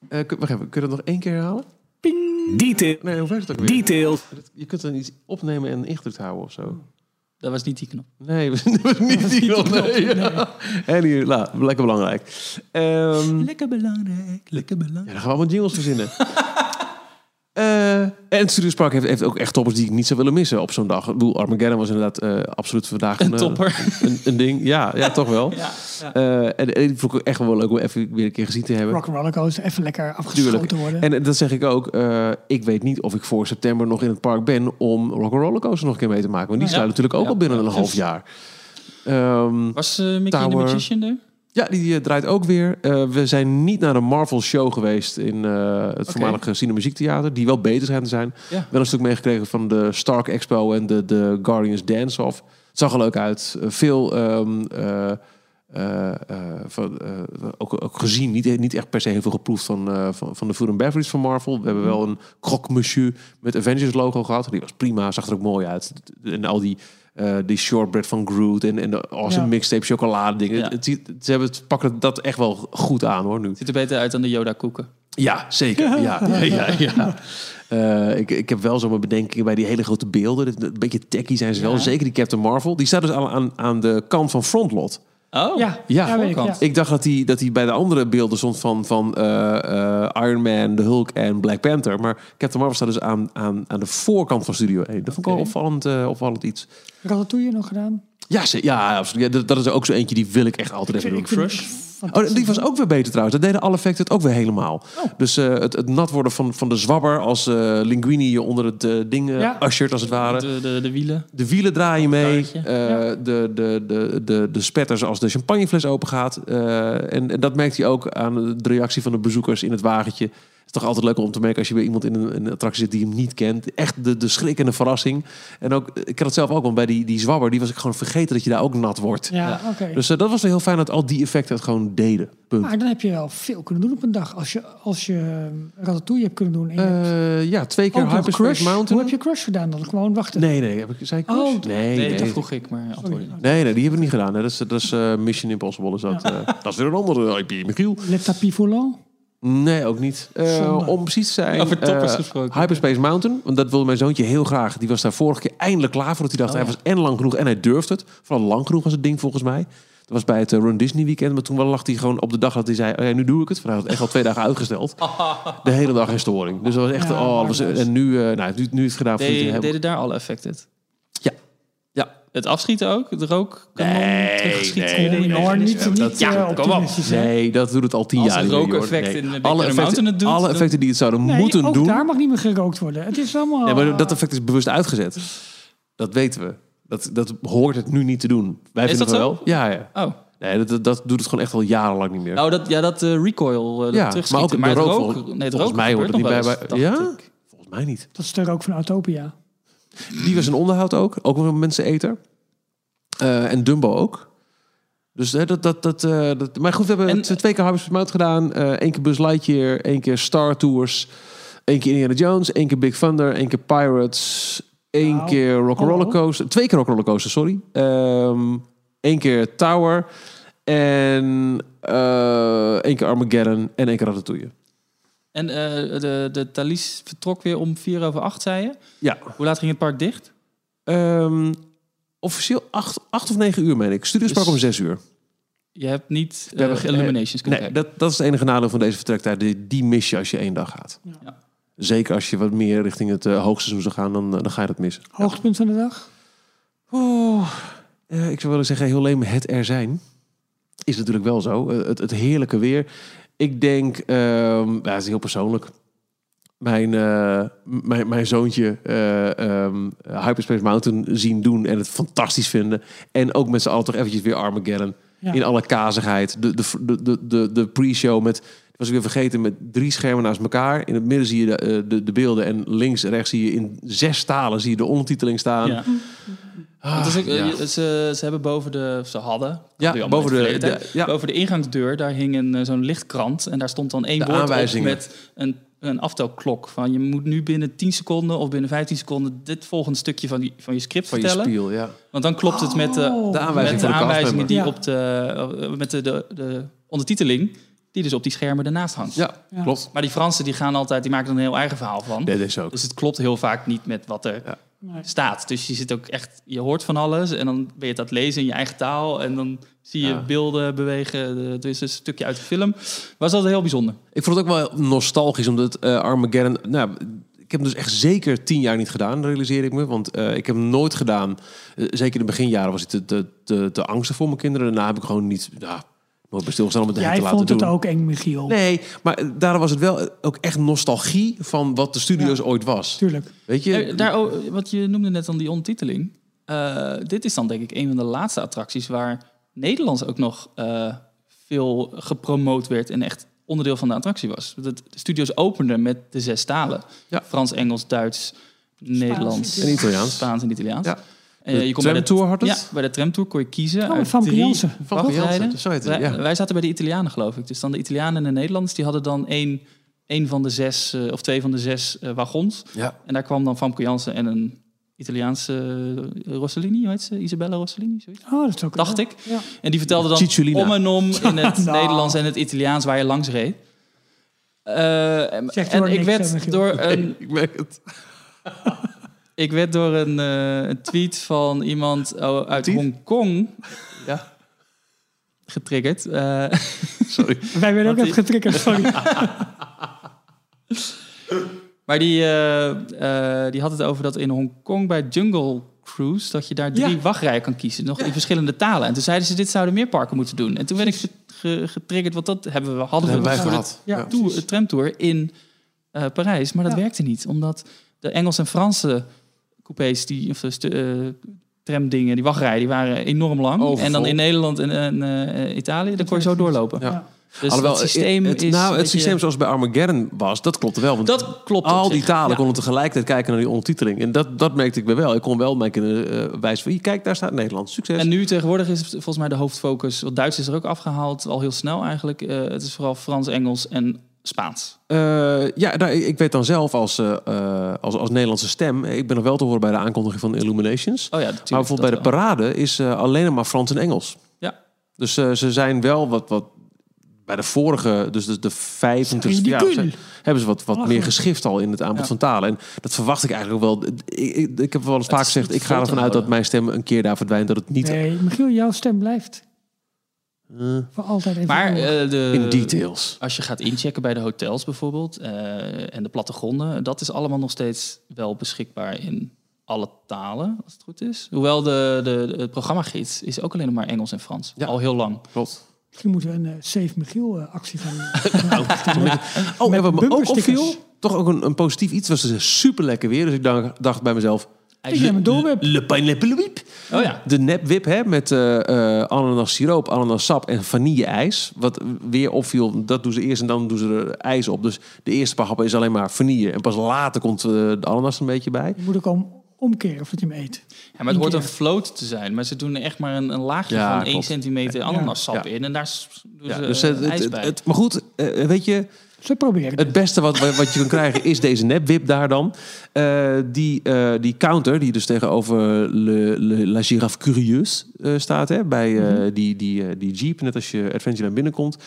Eh, kun- wacht even, kun je dat nog één keer herhalen? ping. Detail. Nee, hoe werkt het ook weer? Detail. Je kunt er iets opnemen en ingedrukt houden of zo. Dat was niet die knop. Nee, [LAUGHS] dat was niet die. Nee. Ja. En hier, nou, lekker belangrijk. Ehm, Lekker belangrijk, lekker belangrijk. ja, dan gaan we allemaal jingles verzinnen. [LAUGHS] Eh, en Studios Park heeft, heeft ook echt toppers die ik niet zou willen missen op zo'n dag. Ik bedoel, Armageddon was inderdaad eh, absoluut vandaag Een eh, topper. Een, een ding. Ja, ja, toch wel. [LAUGHS] Ja, ja. Eh, en, en die vond ik ook echt wel leuk om even weer een keer gezien te hebben. Rock'n'Roller Coaster, even lekker afgeschoten Tuurlijk. worden. En dat zeg ik ook. eh, ik weet niet of ik voor september nog in het park ben om Rock'n'Roller Coaster nog een keer mee te maken. Want die Ja. sluit natuurlijk ook Ja. al binnen een half jaar. Ehm, Was eh, Mickey Tower. the Magician er? Ja, die eh, draait ook weer. Eh, we zijn niet naar de Marvel Show geweest in eh, het voormalige Cinemuziektheater. Die wel beter zijn te zijn. Ja. Wel een stuk meegekregen van de Stark Expo en de, de Guardians Dance Off. Het zag er leuk uit. Veel ehm, eh, eh, eh, van, eh, ook, ook gezien. Niet, niet echt per se heel veel geproefd van, van, van de food and beverage van Marvel. We hebben wel een croque monsieur met Avengers logo gehad. Die was prima, zag er ook mooi uit. En al die, eh, die shortbread van Groot en, en de awesome Ja. mixtape chocolade dingen. Ja. Het, ziet- ze hebben het, pakken dat echt wel goed aan hoor nu. Ziet er beter uit dan de Yoda koeken. Ja, zeker. Ja, ja, ja. ja. [LAUGHS] Eh, ik, ik heb wel zo mijn bedenkingen bij die hele grote beelden. Een beetje techie zijn ze wel. Zeker die Captain Marvel. Die staat dus aan, aan, aan de kant van Frontlot. Oh, ja, Ja, ik, voorkant. ja. Ik dacht dat hij dat die bij de andere beelden stond van, van eh, eh, Iron Man, de Hulk en Black Panther. Maar Captain Marvel staat dus aan, aan, aan de voorkant van Studio 1. Dat vond ik wel Oké. opvallend, eh, opvallend iets. Ratatouille nog gedaan. Ja, ze- ja absoluut. Ja, dat, dat is ook zo eentje die wil ik echt altijd even doen. Fantastisch. Oh, die was ook weer beter trouwens. Dat deden alle effecten het ook weer helemaal. Dus eh, het, het nat worden van, van de zwabber als eh, Linguini je onder het eh, ding Ja. ushert als het ware. De, de, de wielen. De wielen draaien mee. Eh, de, de, de, de, de spetters als de champagnefles open gaat. Eh, en, en dat merkt hij ook aan de reactie van de bezoekers in het wagentje. Het is toch altijd leuk om te merken als je weer iemand in een, attractie zit die hem niet kent. Echt de, de schrik en de verrassing. En ook, ik had het zelf ook, want bij die, die zwabber, die was ik gewoon vergeten dat je daar ook nat wordt. Ja, Ja. oké. Dus eh, dat was wel heel fijn dat al die effecten het gewoon deden. Punt. Maar dan heb je wel veel kunnen doen op een dag. Als je, als je Ratatouille hebt kunnen doen. En je hebt Eh, ja, twee keer Hyperspace Crush. Mountain. Hoe heb je Crush gedaan dan? Gewoon wachten. Nee, nee. Heb ik, zei ik Crush? Oh, nee, Nee, nee. dat vroeg ik, maar antwoord. Nee, nee, die heb ik niet gedaan. hè. Dat is, dat is eh, Mission Impossible. Is dat, eh, dat is weer een andere IP, Michiel. Le Tapis Volant. Nee, ook niet. Eh, om precies te zijn... Over toppers eh, gesproken. Hyperspace Mountain. Want dat wilde mijn zoontje heel graag. Die was daar vorige keer eindelijk klaar voor. Dat hij dacht, Oh, hij was en lang genoeg en hij durfde het. Vooral lang genoeg was het ding volgens mij. Dat was bij het eh, Run Disney weekend. Maar toen wel lag hij gewoon op de dag dat hij zei... Oh ja, nu doe ik het. Hij had het echt al twee dagen uitgesteld. [LAUGHS] De hele dag in storing. Dus dat was echt... Ja, oh, was, en nu, eh nou, nu, nu is het gedaan. Deden, deden daar alle effecten. Het afschieten ook? De rook? Nee, nee, nee, niet, niet ja, eh, kom op. Nee, dat doet het al tien Als jaar het niet meer, joh. rookeffect Nee. in Big alle effecten, het doet, alle effecten die het zouden Nee, moeten ook doen. daar mag niet meer gerookt worden. Het is allemaal... Nee, maar dat effect is bewust uitgezet. Dat weten we. Dat, dat hoort het nu niet te doen. Wij Is vinden dat het zo? wel. Ja, ja. Oh. Nee, dat, dat, dat doet het gewoon echt al jarenlang niet meer. Nou, dat, ja, dat eh, recoil, eh, dat ja, maar terugschieten. ook de het rook. rook, nee, het volgens rook mij hoort het niet bij. ja? ik. Volgens mij niet. Dat is de rook van Autopia. Die was een onderhoud ook. Ook een menseneter. Eh en Dumbo ook. Dus hè, dat, dat, dat, eh, dat... Maar goed, we hebben En- het twee keer Harvest Mout gedaan. eh Eén keer Buzz Lightyear. één keer Star Tours. één keer Indiana Jones. één keer Big Thunder. één keer Pirates. één Nou, keer Rock'n'Roller hallo. Coaster. Twee keer Rock'n'Roller Coaster, sorry. Één keer Tower. En eh één keer Armageddon. En één keer Ratatouille. En eh, de, de Thalys vertrok weer om vier over acht, zei je. Ja. Hoe laat ging het park dicht? Ehm, officieel acht, acht of negen uur, meen ik. Studiospark Dus- om zes uur. Je hebt niet We hebben uh, ge- Illuminations kunnen Nee, dat, dat is het enige nadeel van deze vertrektijd. Die, die mis je als je één dag gaat. Ja. Zeker als je wat meer richting het uh, hoogseizoen zou gaan, dan, dan ga je dat missen. Hoogtepunt van de dag? Oeh, eh, ik zou willen zeggen, heel leem het er zijn. Is natuurlijk wel zo. Het, het heerlijke weer. Ik denk, ja, het is heel persoonlijk. Mijn, eh, mijn, mijn zoontje eh, ehm, Hyperspace Mountain zien doen en het fantastisch vinden. En ook met z'n allen toch eventjes weer Armageddon. Ja. In alle kazigheid. De, de, de, de, de, de pre-show met, was ik weer vergeten, met drie schermen naast elkaar. In het midden zie je de, eh, de, de beelden. En links en rechts zie je in zes talen zie je de ondertiteling staan. Ja. Ah, is ja. je- ze, ze hebben boven de... Ze hadden... Ja, boven de- de- tijd, ja. Boven de ingangsdeur, daar hing een, eh, zo'n lichtkrant. En daar stond dan één De woord op met een, een aftelklok. Van je moet nu binnen 10 seconden of binnen 15 seconden... dit volgende stukje van, die, van je script Van je vertellen. spiel, ja. Want dan klopt het met de, Oh. De aanwijzing met de aanwijzingen die Ja. op de... eh, met de, de, de ondertiteling... die dus op die schermen ernaast hangt. Ja, Ja. klopt. Maar die Fransen die gaan altijd... die maken er een heel eigen verhaal van. Nee, deze ook. Dus het klopt heel vaak niet met wat er Ja. Nee. staat. Dus je zit ook echt, je hoort van alles en dan ben je het aan het lezen in je eigen taal en dan zie je Ja. beelden bewegen. Er is een stukje uit de film. Was altijd heel bijzonder. Ik vond het ook wel nostalgisch, omdat eh, Armageddon... Nou, ik heb hem dus echt zeker tien jaar niet gedaan, realiseer ik me. Want eh, ik heb hem nooit gedaan. Eh, zeker in de beginjaren was ik te, te, te, te angstig voor mijn kinderen. Daarna heb ik gewoon niet... Ja, nooit bij stilgestaan om het Jij te laten vond doen. het ook eng, Michiel. Nee, maar eh, daarom was het wel eh, ook echt nostalgie van wat de studio's ooit was. Tuurlijk. Weet je? Eh, Daar, wat je noemde net dan die ondertiteling. Eh, dit is dan denk ik een van de laatste attracties waar Nederlands ook nog eh, veel gepromoot werd en echt onderdeel van de attractie was. De, de studio's openden met de zes talen. Ja. Frans, Engels, Duits, Nederlands, En Italiaans. Spaans en Italiaans. Ja. Eh, je kon bij de tramtour had het? Ja, bij de tramtour kon je kiezen Oh, Van drie Jansen. Van wachtrijden. Jansen, zo heet het, wij, ja. wij zaten bij de Italianen, geloof ik. Dus dan de Italianen en de Nederlanders, die hadden dan één, één van de zes, eh, of twee van de zes eh, wagons. Ja. En daar kwam dan Famke Jansen en een Italiaanse Rossellini, hoe heet ze? Isabella Rossellini, zoiets. Oh, dat is ook Dacht ik. Ja. En die vertelde dan Cicciolina. om en om [LAUGHS] in het Nou. Nederlands en het Italiaans waar je langs reed. Eh, en ik werd door een Ik merk het. [LAUGHS] ik werd door een, eh, een tweet van iemand oh, uit? Hongkong ja, getriggerd. Eh, Sorry. Wij werden ook even getriggerd, sorry. [LAUGHS] maar die, eh, eh, die had het over dat in Hongkong bij Jungle Cruise... dat je daar drie Ja. wachtrijen kan kiezen, nog in verschillende talen. En toen zeiden ze, dit zouden meer parken moeten doen. En toen werd ik ge- ge- getriggerd, want dat hebben we, hadden Dat we voor gehad. Ja. Ja. de tour, tramtour in eh, Parijs. Maar dat Ja. werkte niet, omdat de Engels en Franse coupés... Die, of, eh, stu- eh, tramdingen, die wachtrijen, die waren enorm lang. Overvol. En dan in Nederland en, en eh, Italië, dan kon je zo doorlopen. Ja. Dus Alhoewel, het systeem het, is... nou, het systeem zoals bij Armageddon was, dat klopte wel. Want Dat klopt op al die zich, talen ja. konden tegelijkertijd kijken naar die ondertiteling. En dat, dat merkte ik bij wel. Ik kon wel mijn kinderen eh, wijzen van, kijk, daar staat Nederlands. Succes. En nu tegenwoordig is het volgens mij de hoofdfocus... Want Duits is er ook afgehaald, al heel snel eigenlijk. Eh, het is vooral Frans, Engels en Spaans. Eh, ja, nou, ik weet dan zelf als, eh, eh, als, als Nederlandse stem... Ik ben nog wel te horen bij de aankondiging van Illuminations. Oh ja, natuurlijk. maar bijvoorbeeld bij de wel. parade is eh, alleen maar Frans en Engels. Ja. Dus eh, ze zijn wel wat... wat bij de vorige, dus de, de 25 Zijn die jaar, hebben ze wat, wat meer geschift al in het aanbod Ja. van talen. En dat verwacht ik eigenlijk ook wel. Ik, ik, ik heb wel eens vaak gezegd, ik ga ervan uit dat mijn stem een keer daar verdwijnt. Dat het niet Nee, Michiel, jouw stem blijft eh, voor altijd even. Maar eh, de, in details. als je gaat inchecken bij de hotels bijvoorbeeld... eh, en de plattegronden... dat is allemaal nog steeds wel beschikbaar in alle talen, als het goed is. Hoewel de, de, de programmagids is ook alleen nog maar Engels en Frans. Ja. Al heel lang. Klopt. Misschien moeten we een Save Michiel actie van... [LAUGHS] Oh, Met ook opviel, toch ook een, een positief iets, was het super lekker weer. Dus ik dacht, dacht bij mezelf, Ik neem een doorwip. le pineapple whip. Oh ja. De nepwip hè, met eh eh ananas siroop, ananas sap en vanille ijs. Wat weer opviel, dat doen ze eerst en dan doen ze er ijs op. Dus de eerste paar happen is alleen maar vanille. En pas later komt eh, de ananas er een beetje bij. Je moet ook om, omkeren voordat je hem eet. Ja, maar het hoort een float te zijn. Maar ze doen er echt maar een, een laagje Ja, van 1 klopt. centimeter ananassap Ja. in. En daar doen Ja, ze dus het, ijs bij. het- maar goed, weet je, Ze proberen het. Het beste wat, wat je kan [LAUGHS] krijgen is deze nepwip daar dan. Eh, die, eh, die counter, die dus tegenover Le, Le- La Giraffe Curieuse eh, staat, hè, bij eh, Mhm. die, die, eh, die Jeep, net als je Adventureland binnenkomt.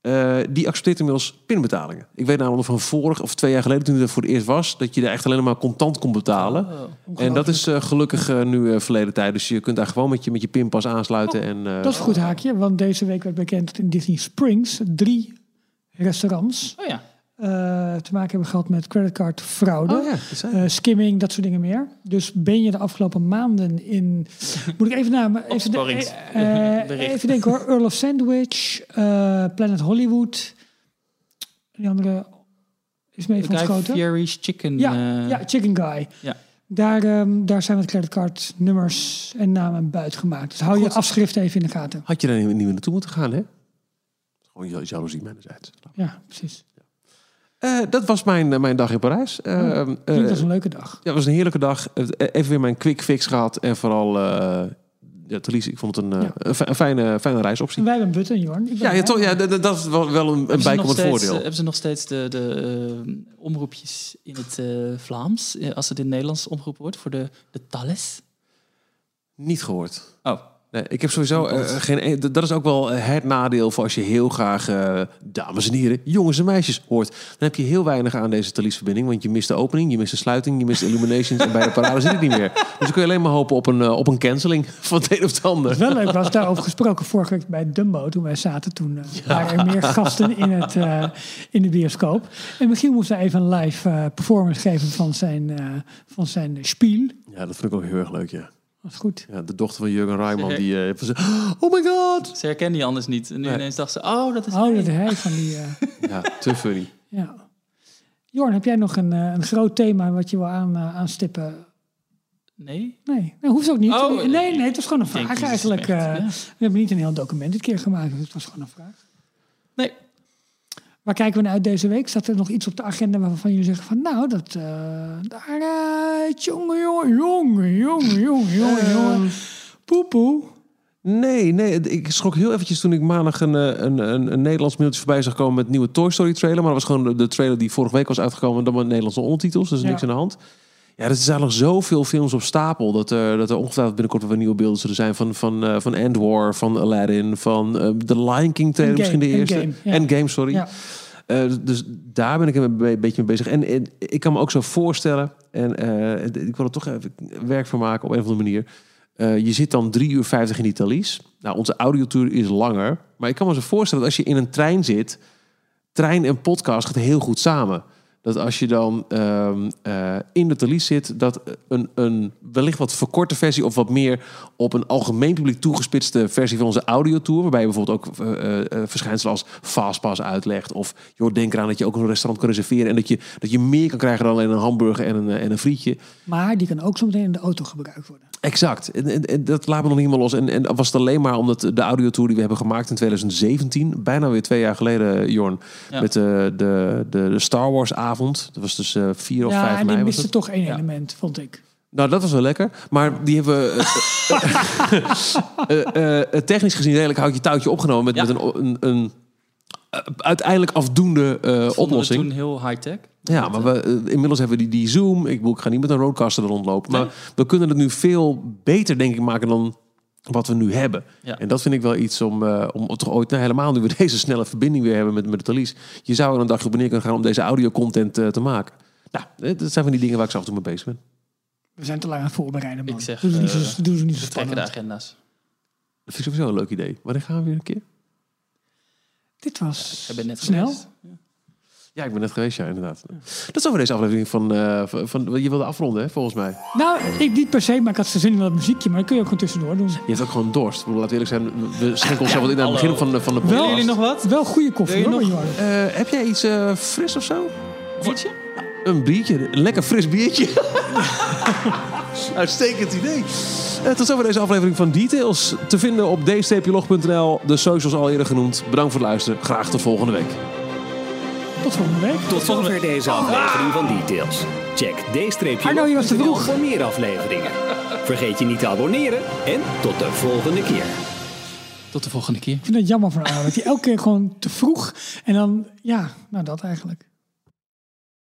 eh, die accepteert inmiddels pinbetalingen. Ik weet namelijk van vorig of twee jaar geleden, toen het voor het eerst was, dat je daar echt alleen maar contant kon betalen. Oh. En dat is gelukkig nu eh, verleden tijd. Dus je kunt daar gewoon met je, met je pinpas aansluiten. en, eh, Dat is een goed haakje, want deze week werd bekend dat in Disney Springs drie restaurants Oh ja. eh, te maken hebben gehad met creditcardfraude. Oh ja, eh, skimming, dat soort dingen meer. Dus ben je de afgelopen maanden in... [LAUGHS] Moet ik even naar... Even, de- [LAUGHS] bericht. even denken hoor. Earl of Sandwich, eh, Planet Hollywood. Die andere is mee van schoten. Fieri's Chicken. Ja, ja, Chicken Guy. Ja. Daar, ehm, daar zijn wat creditcardnummers en namen buiten gemaakt. Dus hou je afschrift even in de gaten. Had je daar niet niet meer naartoe moeten gaan, hè? Gewoon jal- jaloezie mijnerzijds. Ja, precies. Eh, dat was mijn, eh, mijn dag in Parijs. Oh, eh, Klinkt als een leuke dag. ja, het was een heerlijke dag. Eh, Even weer mijn quick fix gehad. En vooral, eh ja, Thalys, ik vond het een, Ja. een, fi- een fijne, fijne En reisoptie. wij hebben Button, Jorn. Ja, toch, ja dat, dat- dat is wel, een, bijkomend voordeel. hebben ze nog steeds de, de omroepjes in het Vlaams, als het in het Nederlands omgeroepen wordt, voor de, de Thales? Niet gehoord. Oh, Nee, ik heb sowieso eh, geen. een- Dat is ook wel het nadeel voor als je heel graag eh, dames en heren, jongens en meisjes hoort. Dan heb je heel weinig aan deze Thalys-verbinding, want je mist de opening, je mist de sluiting, je mist de illuminations en bij de parade zit het niet meer. Dus dan kun je alleen maar hopen op een, eh, op een canceling van het een of het ander. Wel leuk was daarover gesproken vorige week bij Dumbo. Toen wij zaten, toen eh, waren er meer gasten in, het, eh, in de bioscoop. En Michiel moest daar even een live eh, performance geven van zijn, eh van zijn spiel. Ja, dat vind ik ook heel erg leuk, ja. Dat is goed. ja de dochter van Jurgen Rijman, die eh, van zo, oh my god! ze herkende die anders niet. En nu Nee. ineens dacht ze, oh, dat is Oh, hij. dat hij van die... eh, [LAUGHS] Ja, te funny. ja. Jorn, heb jij nog een, eh, een groot thema wat je wil aan, eh, aanstippen? Nee? Nee, nee hoeft ook niet. Oh, nee, nee, het was gewoon een vraag eigenlijk. echt, eh, ja. We hebben niet een heel document dit keer gemaakt, dus het was gewoon een vraag. Nee. Waar kijken we naar uit deze week? Staat er nog iets op de agenda waarvan jullie zeggen van... Nou, dat... eh daar... eh, jongen, jongen, jongen, jongen, jongen, jongen, jongen. Poepoe. Nee, nee, ik schrok heel eventjes toen ik maandag een, eh, een, een, een Nederlands mailtje voorbij zag komen met een nieuwe Toy Story trailer. Maar dat was gewoon de, de trailer die vorige week was uitgekomen, dan met Nederlandse ondertitels. Dus Ja. niks aan de hand. Ja, er zijn nog zoveel films op stapel dat er, dat er ongetwijfeld binnenkort weer nieuwe beelden zullen zijn van, van, eh, van End War, van Aladdin, van eh, The Lion King trailer, misschien de eerste. Endgame, ja. Endgame, sorry. Ja. Eh, dus daar ben ik een be- beetje mee bezig. En, en ik kan me ook zo voorstellen, en eh, ik wil er toch even werk van maken op een of andere manier. Eh, je zit dan drie uur vijftig in die Thalys. Nou, onze audiotour is langer. Maar ik kan me zo voorstellen dat als je in een trein zit... trein en podcast gaat heel goed samen. Dat als je dan ehm, eh, in de Thalys zit... dat een, een wellicht wat verkorte versie... of wat meer op een algemeen publiek toegespitste versie van onze audiotour... waarbij je bijvoorbeeld ook eh, eh, eh, verschijnselen als fastpass uitlegt... of joh, denk eraan dat je ook een restaurant kan reserveren... en dat je, dat je meer kan krijgen dan alleen een hamburger en een, en een frietje... Maar die kan ook zo meteen in de auto gebruikt worden. Exact. En, en, en dat laat me nog niet meer los. En, en was het alleen maar omdat de audiotour die we hebben gemaakt in 2017, bijna weer twee jaar geleden, Jorn, Ja. met de, de, de, de Star Wars avond. Dat was dus eh 4 of ja, 5 en die mei. Miste het. toch één Ja. element, vond ik. Nou, dat was wel lekker. Maar die hebben we eh, eh, eh, technisch gezien redelijk houtje touwtje opgenomen met, Ja. met een, een, een uiteindelijk afdoende eh, we oplossing. toen heel high-tech. Ja, maar we, inmiddels hebben we die, die Zoom. Ik, bedoel, ik ga niet met een roadcaster er rondlopen. Maar we kunnen het nu veel beter, denk ik, maken dan wat we nu hebben. Ja. En dat vind ik wel iets om, eh, om toch ooit, nou, helemaal nu we [LAUGHS] deze snelle verbinding weer hebben met, met de Thalys. Je zou er een dagje op neer kunnen gaan om deze audio-content eh, te maken. Nou, eh, dat zijn van die dingen waar ik zo af en toe mee bezig ben. We zijn te lang aan het voorbereiden, man. Ik zeg, doe ze niet zo, doe ze niet zo We trekken de agenda's. Dat vind ik sowieso een leuk idee. Wanneer gaan we weer een keer? Dit was Ik ben net snel. geweest. Ja, ik ben net geweest, ja, inderdaad. Dat is over deze aflevering van, eh, van, van- Je wilde afronden, hè, volgens mij. Nou, ik niet per se, maar ik had zin in dat muziekje. Maar dat kun je ook gewoon tussendoor doen. Je hebt ook gewoon dorst. Ik bedoel, laten we eerlijk zijn, we schenken onszelf wat in aan het begin van de, van de Wel- podcast. Willen jullie nog wat? Wel goede koffie, hoor, nog-. Eh, heb jij iets eh, fris of zo? Biertje? Een biertje, een lekker fris biertje. [LAUGHS] Uitstekend idee. Eh, tot zover deze aflevering van Details. Te vinden op dstplog.nl. De socials al eerder genoemd. Bedankt voor het luisteren. Graag tot volgende week. Tot volgende week. Tot zover deze aflevering van Details. Check Arno, je was te vroeg. voor meer afleveringen. Vergeet je niet te abonneren en tot de volgende keer. Tot de volgende keer. Ik vind het jammer van Arno. Dat hij elke keer gewoon te vroeg. En dan, ja, nou dat eigenlijk.